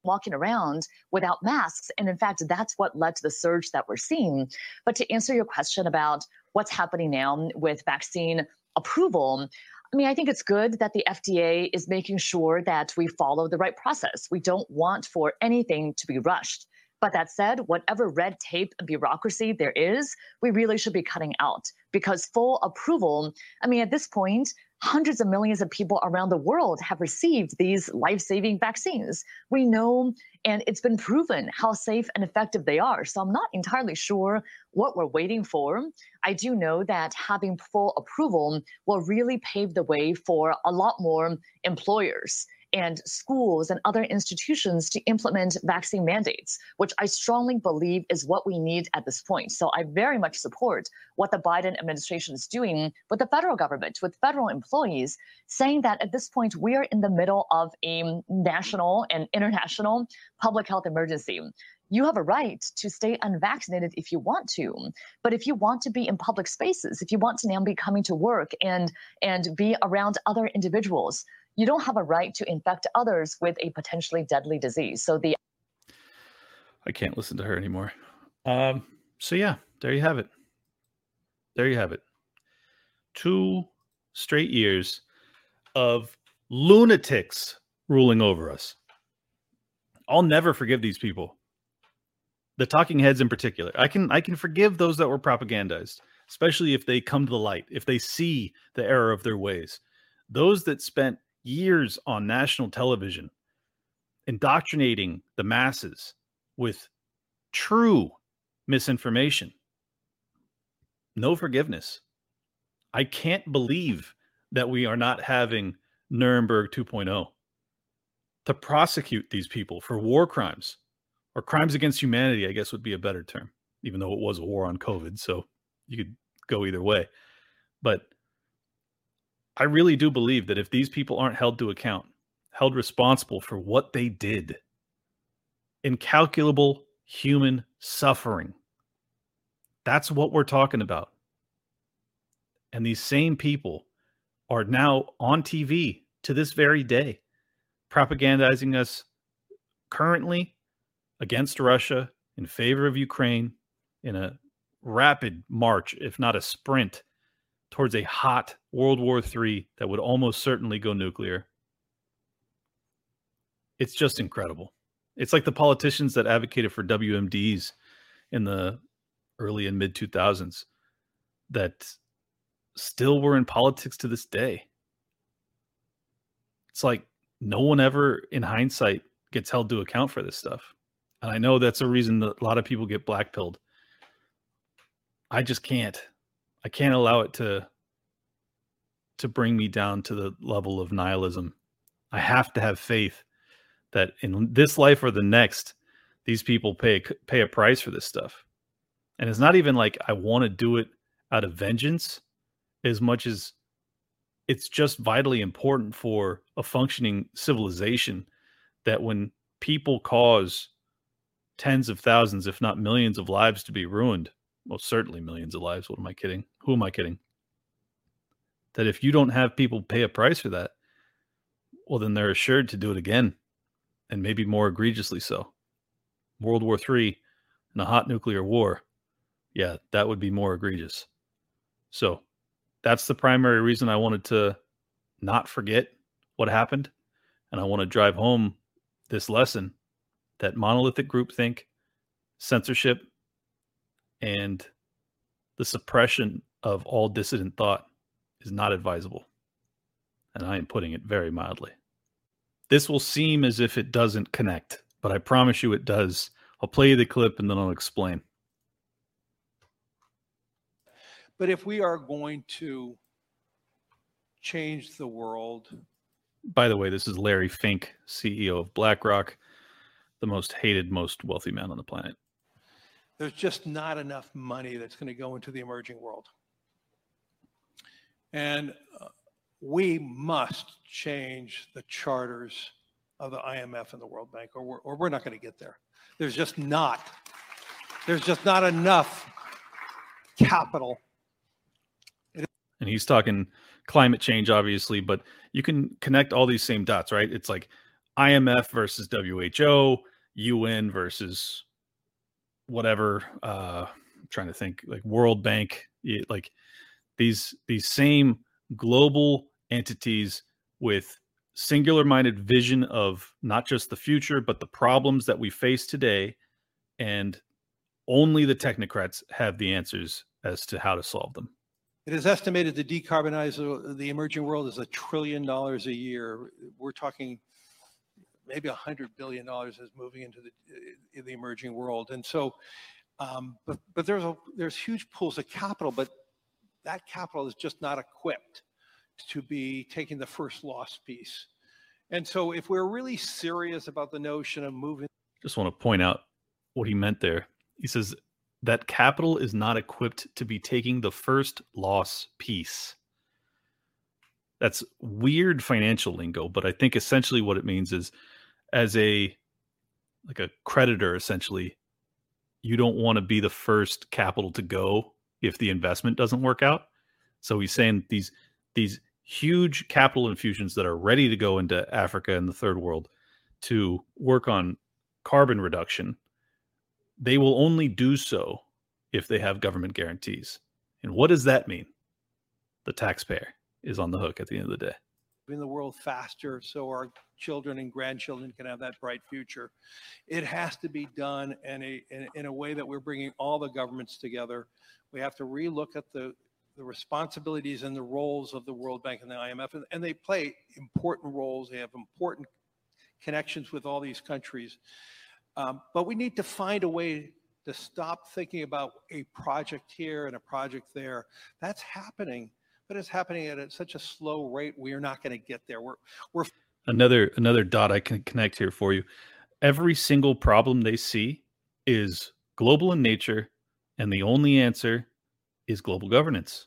walking around without masks. And in fact, that's what led to the surge that we're seeing. But to answer your question about what's happening now with vaccine approval, I mean, I think it's good that the FDA is making sure that we follow the right process. We don't want for anything to be rushed. But that said, whatever red tape and bureaucracy there is, we really should be cutting out because full approval, I mean, at this point, hundreds of millions of people around the world have received these life saving vaccines. We know, and it's been proven how safe and effective they are. So I'm not entirely sure what we're waiting for. I do know that having full approval will really pave the way for a lot more employers and schools and other institutions to implement vaccine mandates, which I strongly believe is what we need at this point. So I very much support what the Biden administration is doing with the federal government, with federal employees, saying that at this point we are in the middle of a national and international public health emergency. You have a right to stay unvaccinated if you want to, but if you want to be in public spaces, if you want to now be coming to work and and be around other individuals, you don't have a right to infect others with a potentially deadly disease. So the I can't listen to her anymore. Um, so yeah, there you have it. There you have it. two straight years of lunatics ruling over us. I'll never forgive these people. The talking heads in particular. I can I can forgive those that were propagandized, especially if they come to the light, if they see the error of their ways. Those that spent years on national television indoctrinating the masses with true misinformation. No forgiveness. I can't believe that we are not having Nuremberg 2.0 to prosecute these people for war crimes or crimes against humanity, I guess would be a better term, even though it was a war on COVID. So you could go either way. But I really do believe that if these people aren't held to account, held responsible for what they did, incalculable human suffering, that's what we're talking about. And these same people are now on TV to this very day, propagandizing us currently against Russia in favor of Ukraine in a rapid march, if not a sprint, towards a hot World War III that would almost certainly go nuclear. It's just incredible. It's like the politicians that advocated for WMDs in the early and mid 2000s that still were in politics to this day. It's like no one ever, in hindsight, gets held to account for this stuff. And I know that's a reason that a lot of people get blackpilled. I just can't. I can't allow it to to bring me down to the level of nihilism. I have to have faith that in this life or the next, these people pay pay a price for this stuff. And it's not even like I want to do it out of vengeance as much as it's just vitally important for a functioning civilization that when people cause tens of thousands, if not millions of lives to be ruined, well, certainly millions of lives. What am I kidding? Who am I kidding? That if you don't have people pay a price for that, well, then they're assured to do it again and maybe more egregiously so. World War III and a hot nuclear war, yeah, that would be more egregious. So that's the primary reason I wanted to not forget what happened. And I want to drive home this lesson that monolithic groupthink, censorship, and the suppression of all dissident thought is not advisable. And I am putting it very mildly. This will seem as if it doesn't connect, but I promise you it does. I'll play you the clip and then I'll explain. But if we are going to change the world, By the way, this is Larry Fink, CEO of BlackRock, the most hated, most wealthy man on the planet. there's just not enough money that's going to go into the emerging world. And uh, we must change the charters of the IMF and the World Bank, or we're, or we're not going to get there. There's just not. There's just not enough capital. And he's talking climate change, obviously, but you can connect all these same dots, right? It's like IMF versus WHO, UN versus whatever. Uh, I'm trying to think, like World Bank, like these these same global entities with singular minded vision of not just the future but the problems that we face today and only the technocrats have the answers as to how to solve them It is estimated to decarbonize the- emerging world is a trillion dollars a year. We're talking maybe a hundred billion dollars is moving into the in the emerging world, and so, um, but but there's a there's huge pools of capital, but that capital is just not equipped to be taking the first loss piece. And so, if we're really serious about the notion of moving just want to point out what he meant there. He says that capital is not equipped to be taking the first loss piece. That's weird financial lingo, but I think essentially what it means is as a like a creditor essentially you don't want to be the first capital to go if the investment doesn't work out. So he's saying these these huge capital infusions that are ready to go into Africa and the third world to work on carbon reduction, they will only do so if they have government guarantees. And what does that mean? the taxpayer is on the hook at the end of the day. In the world faster so our children and grandchildren can have that bright future. It has to be done in a, in, in a way that we're bringing all the governments together. We have to relook at the, the responsibilities and the roles of the World Bank and the IMF, and, and they play important roles. They have important connections with all these countries. Um, but we need to find a way to stop thinking about a project here and a project there. That's happening, but it's happening at a, such a slow rate. We are not going to get there. We're we're Another another dot I can connect here for you. Every single problem they see is global in nature, and the only answer is global governance.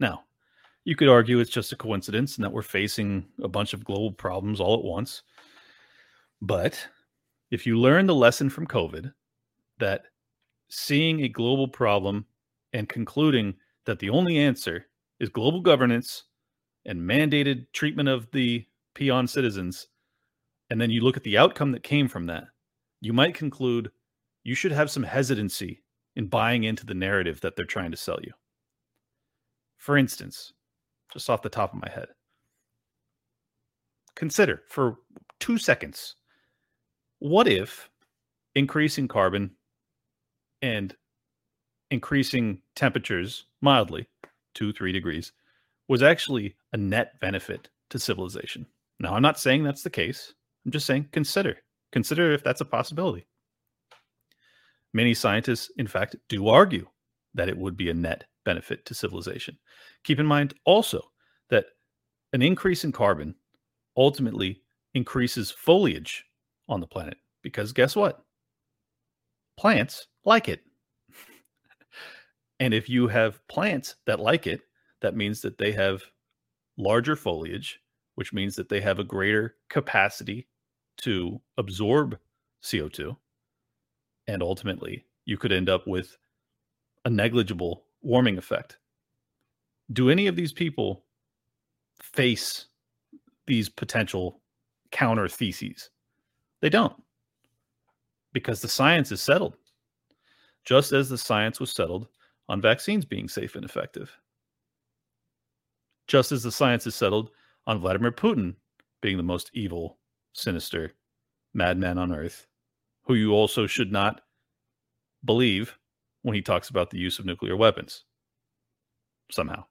Now, you could argue it's just a coincidence and that we're facing a bunch of global problems all at once. But if you learn the lesson from COVID that seeing a global problem and concluding that the only answer is global governance and mandated treatment of the peon citizens, and then you look at the outcome that came from that, you might conclude you should have some hesitancy in buying into the narrative that they're trying to sell you. For instance, just off the top of my head, consider for two seconds what if increasing carbon and increasing temperatures mildly, two, three degrees, was actually a net benefit to civilization? Now, I'm not saying that's the case. I'm just saying consider. Consider if that's a possibility. Many scientists, in fact, do argue that it would be a net benefit to civilization. Keep in mind also that an increase in carbon ultimately increases foliage on the planet because guess what? Plants like it. And if you have plants that like it, that means that they have larger foliage, which means that they have a greater capacity to absorb CO2. And ultimately, you could end up with a negligible warming effect. Do any of these people face these potential counter theses? They don't, because the science is settled, just as the science was settled on vaccines being safe and effective, just as the science is settled on Vladimir Putin being the most evil, sinister madman on earth, who you also should not believe when he talks about the use of nuclear weapons somehow.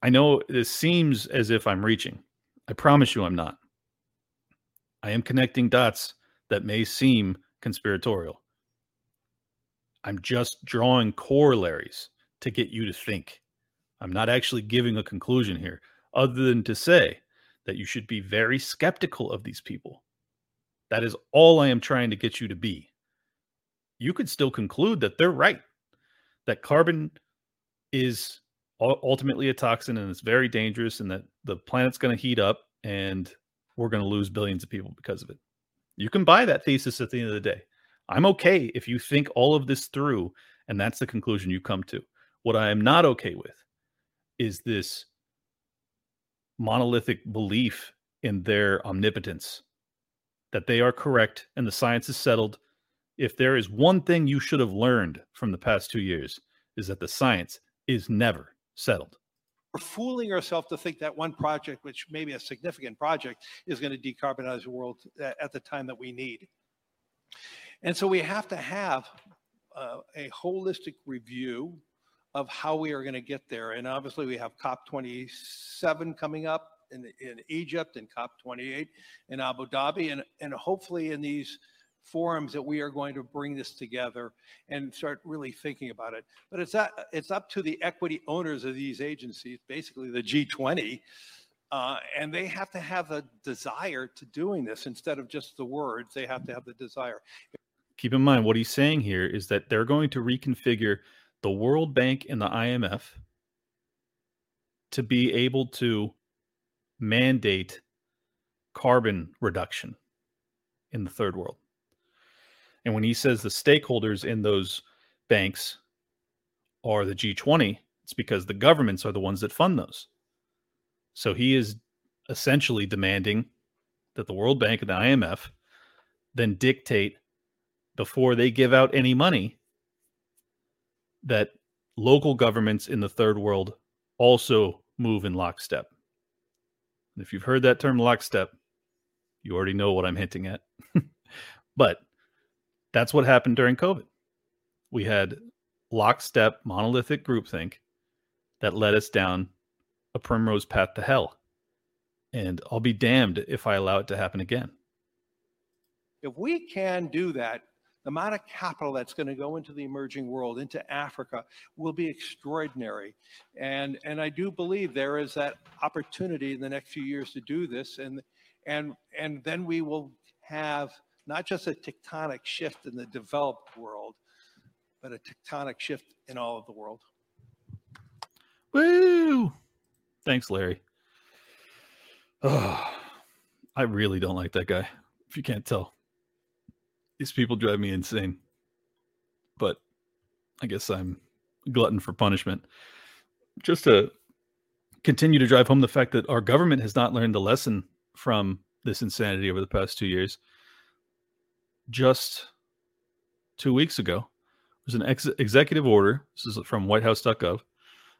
I know this seems as if I'm reaching. I promise you I'm not. I am connecting dots that may seem conspiratorial. I'm just drawing corollaries to get you to think. I'm not actually giving a conclusion here, other than to say that you should be very skeptical of these people. That is all I am trying to get you to be. You could still conclude that they're right, that carbon is ultimately a toxin and it's very dangerous, and that the planet's going to heat up and we're going to lose billions of people because of it. You can buy that thesis at the end of the day. I'm okay if you think all of this through and that's the conclusion you come to. What I am not okay with is this monolithic belief in their omnipotence that they are correct and the science is settled. If there is one thing you should have learned from the past two years, is that the science is never settled. we're fooling ourselves to think that one project, which may be a significant project, is going to decarbonize the world uh, at the time that we need. And so we have to have uh, a holistic review of how we are going to get there. And obviously, we have COP27 coming up in, in Egypt and COP28 in Abu Dhabi. And, and hopefully, in these forums, that we are going to bring this together and start really thinking about it. But it's, up it's up to the equity owners of these agencies, basically the G20. Uh, and they have to have a desire to doing this instead of just the words. They have to have the desire. Keep in mind what he's saying here is that they're going to reconfigure the World Bank and the IMF to be able to mandate carbon reduction in the third world. And when he says the stakeholders in those banks are the G20, it's because the governments are the ones that fund those. So he is essentially demanding that the World Bank and the IMF then dictate before they give out any money that local governments in the third world also move in lockstep. And if you've heard that term lockstep, you already know what I'm hinting at. but that's what happened during COVID. We had lockstep monolithic groupthink that led us down a primrose path to hell. And I'll be damned if I allow it to happen again. If we can do that, the amount of capital that's going to go into the emerging world, into Africa, will be extraordinary. And, and I do believe there is that opportunity in the next few years to do this. And, and, and then we will have not just a tectonic shift in the developed world, but a tectonic shift in all of the world. Woo! Thanks, Larry. Oh, I really don't like that guy, if you can't tell. These people drive me insane. But I guess I'm glutton for punishment. Just to continue to drive home the fact that our government has not learned the lesson from this insanity over the past two years. Just two weeks ago, there's an ex- executive order. This is from whitehouse.gov.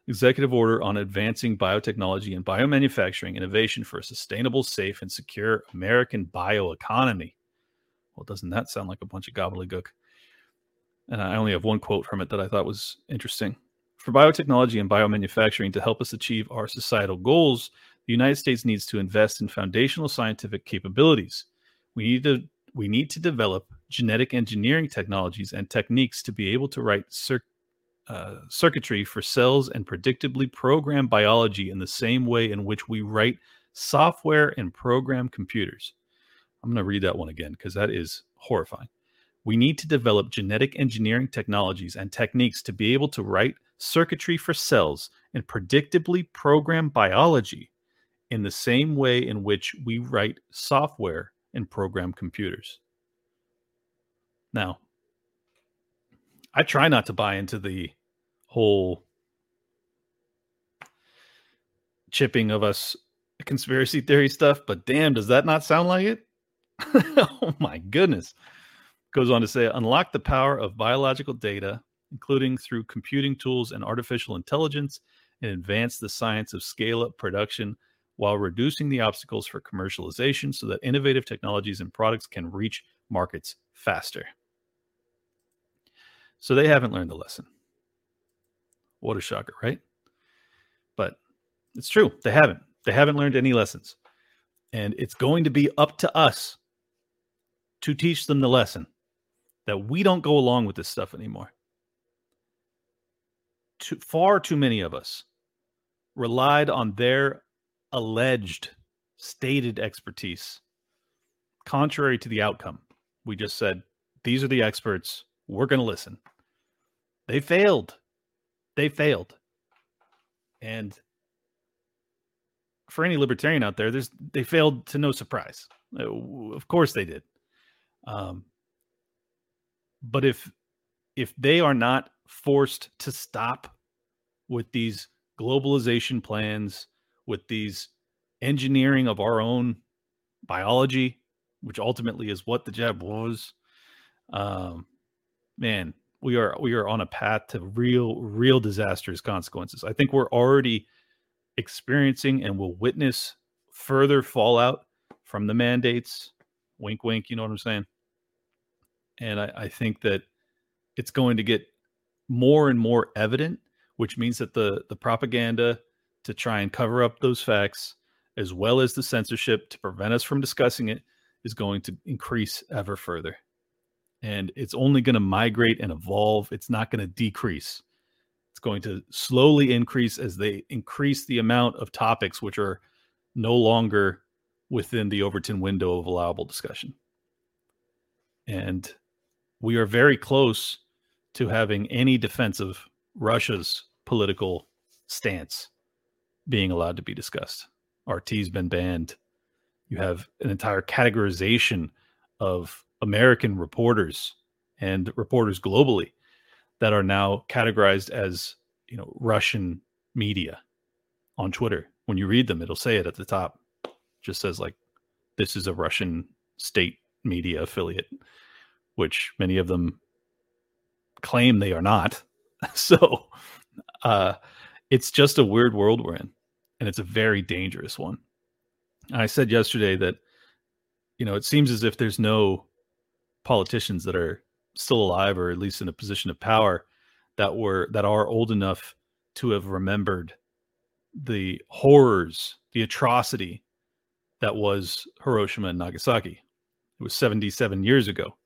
Executive order on advancing biotechnology and biomanufacturing innovation for a sustainable, safe, and secure American bioeconomy. Well, doesn't that sound like a bunch of gobbledygook? And I only have one quote from it that I thought was interesting. For biotechnology and biomanufacturing to help us achieve our societal goals, the United States needs to invest in foundational scientific capabilities. We need to we need to develop genetic engineering technologies and techniques to be able to write cir- uh, circuitry for cells and predictably program biology in the same way in which we write software and program computers. I'm going to read that one again because that is horrifying. We need to develop genetic engineering technologies and techniques to be able to write circuitry for cells and predictably program biology in the same way in which we write software and program computers. Now, I try not to buy into the whole chipping of us conspiracy theory stuff, but damn, does that not sound like it? oh my goodness. Goes on to say unlock the power of biological data, including through computing tools and artificial intelligence, and advance the science of scale up production while reducing the obstacles for commercialization so that innovative technologies and products can reach markets faster. So they haven't learned the lesson. What a shocker, right? But it's true. They haven't. They haven't learned any lessons. And it's going to be up to us to teach them the lesson that we don't go along with this stuff anymore. Too, far too many of us relied on their alleged stated expertise, contrary to the outcome. We just said, these are the experts. We're going to listen. They failed. They failed. And for any libertarian out there, there's they failed to no surprise. Uh, of course they did. Um, but if if they are not forced to stop with these globalization plans, with these engineering of our own biology, which ultimately is what the jab was, um, man, we are we are on a path to real real disastrous consequences. I think we're already experiencing and will witness further fallout from the mandates. Wink, wink. You know what I'm saying? And I, I think that it's going to get more and more evident, which means that the the propaganda to try and cover up those facts, as well as the censorship to prevent us from discussing it, is going to increase ever further. And it's only going to migrate and evolve. It's not going to decrease. It's going to slowly increase as they increase the amount of topics which are no longer within the Overton window of allowable discussion. And we are very close to having any defense of Russia's political stance being allowed to be discussed. RT's been banned. You have an entire categorization of American reporters and reporters globally that are now categorized as, you know, Russian media on Twitter. When you read them, it'll say it at the top. It just says like this is a Russian state media affiliate which many of them claim they are not. So uh, it's just a weird world we're in, and it's a very dangerous one. I said yesterday that you know it seems as if there's no politicians that are still alive or at least in a position of power that were that are old enough to have remembered the horrors, the atrocity that was Hiroshima and Nagasaki. It was 77 years ago.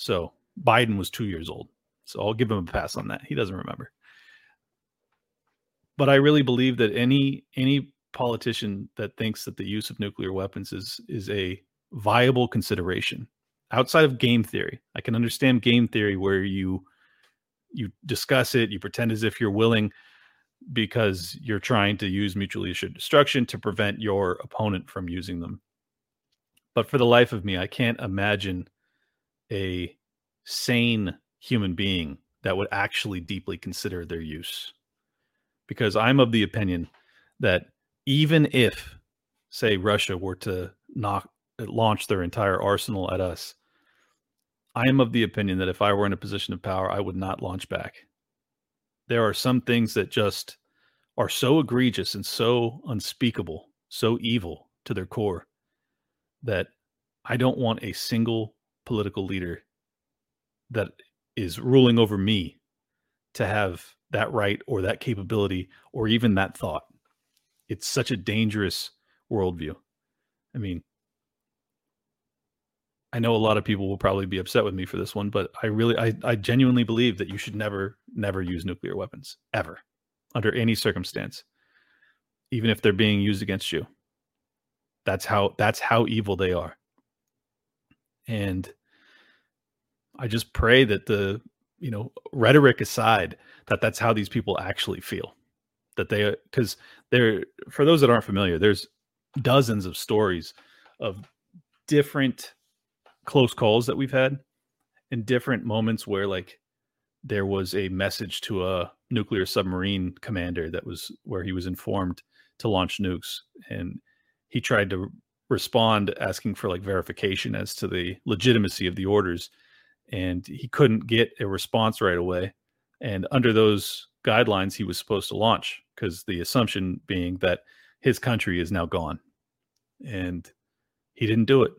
So Biden was two years old. So I'll give him a pass on that. He doesn't remember. But I really believe that any any politician that thinks that the use of nuclear weapons is is a viable consideration outside of game theory. I can understand game theory where you you discuss it, you pretend as if you're willing because you're trying to use mutually assured destruction to prevent your opponent from using them. But for the life of me, I can't imagine a sane human being that would actually deeply consider their use. Because I'm of the opinion that even if, say, Russia were to knock launch their entire arsenal at us, I am of the opinion that if I were in a position of power, I would not launch back. There are some things that just are so egregious and so unspeakable, so evil to their core that I don't want a single political leader that is ruling over me to have that right or that capability or even that thought. It's such a dangerous worldview. I mean, I know a lot of people will probably be upset with me for this one, but I really, I, I genuinely believe that you should never, never use nuclear weapons ever, under any circumstance, even if they're being used against you. That's how, that's how evil they are. And I just pray that the, you know, rhetoric aside, that that's how these people actually feel. That they, because they're, for those that aren't familiar, there's dozens of stories of different close calls that we've had in different moments where like there was a message to a nuclear submarine commander that was where he was informed to launch nukes and he tried to respond asking for like verification as to the legitimacy of the orders and he couldn't get a response right away and under those guidelines he was supposed to launch because the assumption being that his country is now gone and he didn't do it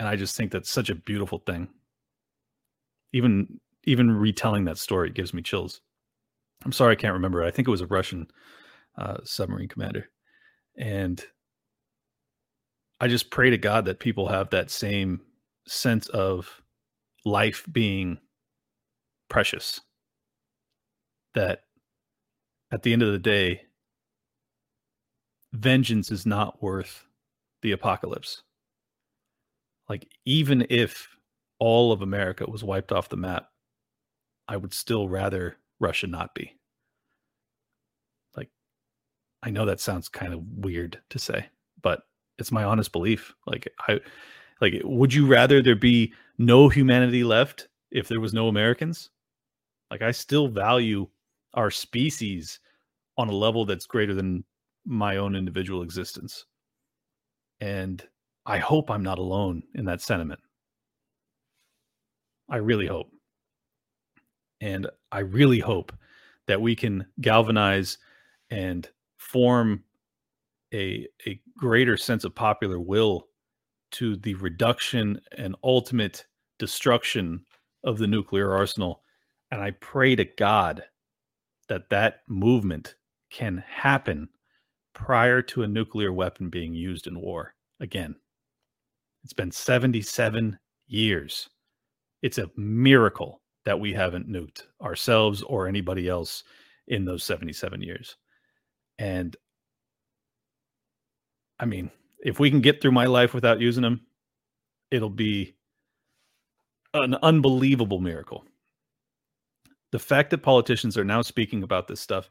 and I just think that's such a beautiful thing. Even even retelling that story gives me chills. I'm sorry I can't remember. I think it was a Russian uh, submarine commander, and I just pray to God that people have that same sense of life being precious. That at the end of the day, vengeance is not worth the apocalypse. Like, even if all of America was wiped off the map, I would still rather Russia not be. Like, I know that sounds kind of weird to say, but it's my honest belief. Like, I, like, would you rather there be no humanity left if there was no Americans? Like, I still value our species on a level that's greater than my own individual existence. And I hope I'm not alone in that sentiment. I really hope. And I really hope that we can galvanize and form a, a greater sense of popular will to the reduction and ultimate destruction of the nuclear arsenal. And I pray to God that that movement can happen prior to a nuclear weapon being used in war again. It's been 77 years. It's a miracle that we haven't nuked ourselves or anybody else in those 77 years. And I mean, if we can get through my life without using them, it'll be an unbelievable miracle. The fact that politicians are now speaking about this stuff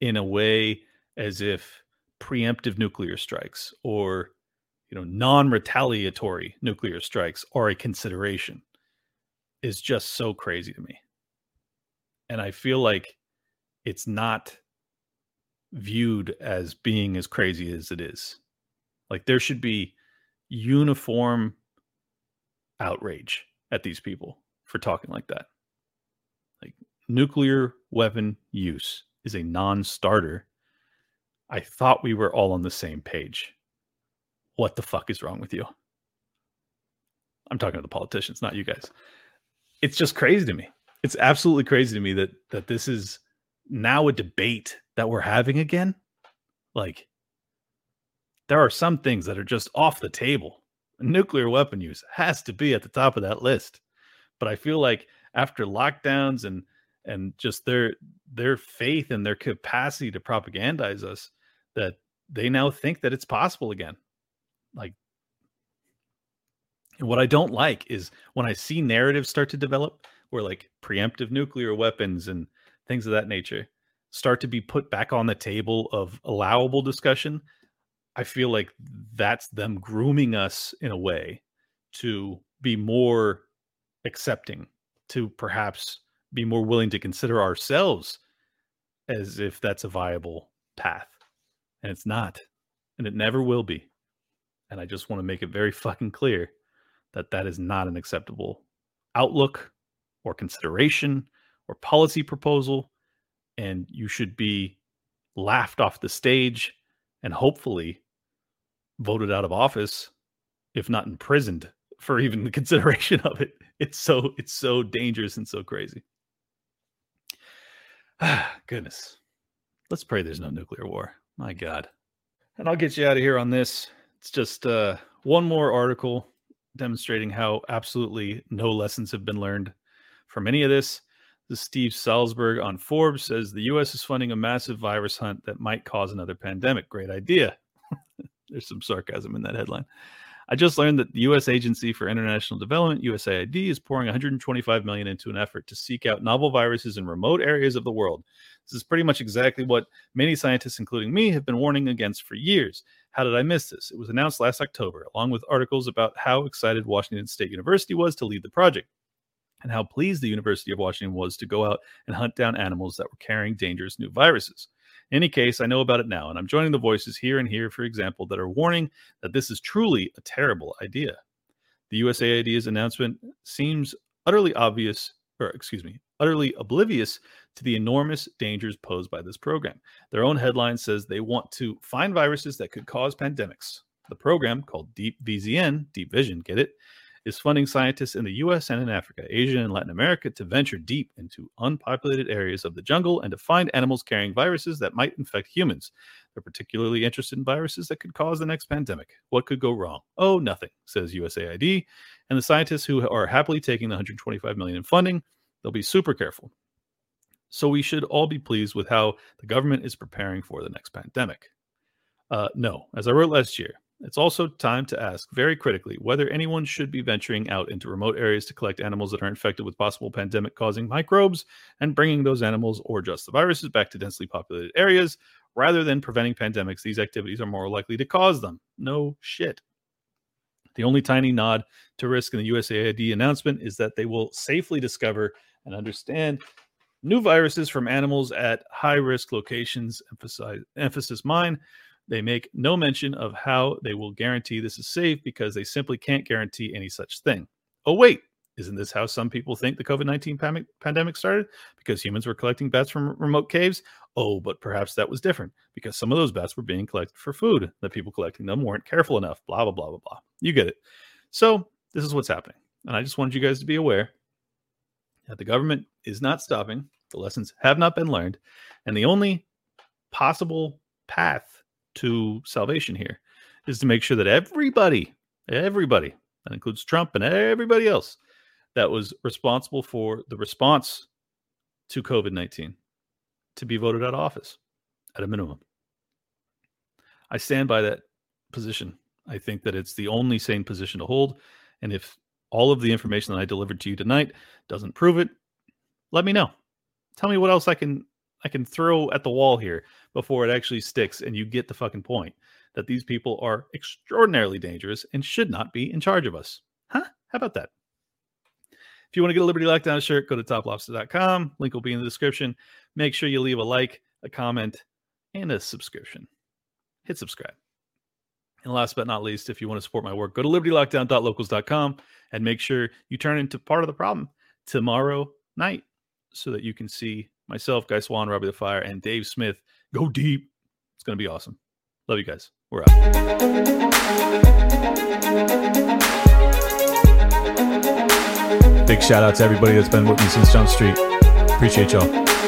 in a way as if preemptive nuclear strikes or you know non-retaliatory nuclear strikes are a consideration is just so crazy to me and i feel like it's not viewed as being as crazy as it is like there should be uniform outrage at these people for talking like that like nuclear weapon use is a non starter, I thought we were all on the same page. What the fuck is wrong with you? I'm talking to the politicians, not you guys. It's just crazy to me. It's absolutely crazy to me that that this is now a debate that we're having again. Like there are some things that are just off the table. Nuclear weapon use has to be at the top of that list. But I feel like after lockdowns and and just their their faith and their capacity to propagandize us that they now think that it's possible again. Like and what I don't like is when I see narratives start to develop where like preemptive nuclear weapons and things of that nature start to be put back on the table of allowable discussion. I feel like that's them grooming us in a way to be more accepting, to perhaps be more willing to consider ourselves as if that's a viable path. And it's not. And it never will be. And I just want to make it very fucking clear that that is not an acceptable outlook or consideration or policy proposal. And you should be laughed off the stage and hopefully voted out of office, if not imprisoned for even the consideration of it. It's so it's so dangerous and so crazy. Ah, goodness. Let's pray there's no nuclear war. My God. And I'll get you out of here on this. It's just uh, one more article demonstrating how absolutely no lessons have been learned from any of this. This Steve Salzberg on Forbes says the U.S. is funding a massive virus hunt that might cause another pandemic. Great idea. There's some sarcasm in that headline. I just learned that the U.S. Agency for International Development (USAID) is pouring 125 million into an effort to seek out novel viruses in remote areas of the world. This is pretty much exactly what many scientists, including me, have been warning against for years. How did I miss this? It was announced last October, along with articles about how excited Washington State University was to lead the project and how pleased the University of Washington was to go out and hunt down animals that were carrying dangerous new viruses. Any case, I know about it now, and I'm joining the voices here and here, for example, that are warning that this is truly a terrible idea. The USAID's announcement seems utterly obvious, or excuse me, utterly oblivious to the enormous dangers posed by this program. Their own headline says they want to find viruses that could cause pandemics. The program, called Deep VZN, Deep Vision, get it, is funding scientists in the US and in Africa, Asia, and Latin America to venture deep into unpopulated areas of the jungle and to find animals carrying viruses that might infect humans. They're particularly interested in viruses that could cause the next pandemic. What could go wrong? Oh, nothing, says USAID. And the scientists who are happily taking the 125 million in funding, they'll be super careful. So we should all be pleased with how the government is preparing for the next pandemic. Uh, no, as I wrote last year, it's also time to ask very critically whether anyone should be venturing out into remote areas to collect animals that are infected with possible pandemic causing microbes and bringing those animals or just the viruses back to densely populated areas. Rather than preventing pandemics, these activities are more likely to cause them. No shit. The only tiny nod to risk in the USAID announcement is that they will safely discover and understand new viruses from animals at high risk locations. Emphasize, emphasis mine they make no mention of how they will guarantee this is safe because they simply can't guarantee any such thing. Oh, wait, isn't this how some people think the COVID 19 pandemic started? Because humans were collecting bats from remote caves? Oh, but perhaps that was different because some of those bats were being collected for food. The people collecting them weren't careful enough, blah, blah, blah, blah, blah. You get it. So, this is what's happening. And I just wanted you guys to be aware that the government is not stopping. The lessons have not been learned. And the only possible path to salvation here is to make sure that everybody, everybody, that includes Trump and everybody else that was responsible for the response to COVID 19 to be voted out of office at a minimum. I stand by that position. I think that it's the only sane position to hold. And if all of the information that I delivered to you tonight doesn't prove it, let me know. Tell me what else I can I can throw at the wall here before it actually sticks and you get the fucking point that these people are extraordinarily dangerous and should not be in charge of us. Huh? How about that? If you want to get a Liberty Lockdown shirt, go to toplobster.com. Link will be in the description. Make sure you leave a like, a comment, and a subscription. Hit subscribe. And last but not least, if you want to support my work, go to libertylockdown.locals.com and make sure you turn into part of the problem tomorrow night so that you can see myself, Guy Swan, Robbie the Fire, and Dave Smith go deep. It's going to be awesome. Love you guys. We're out. Big shout out to everybody that's been with me since Jump Street. Appreciate y'all.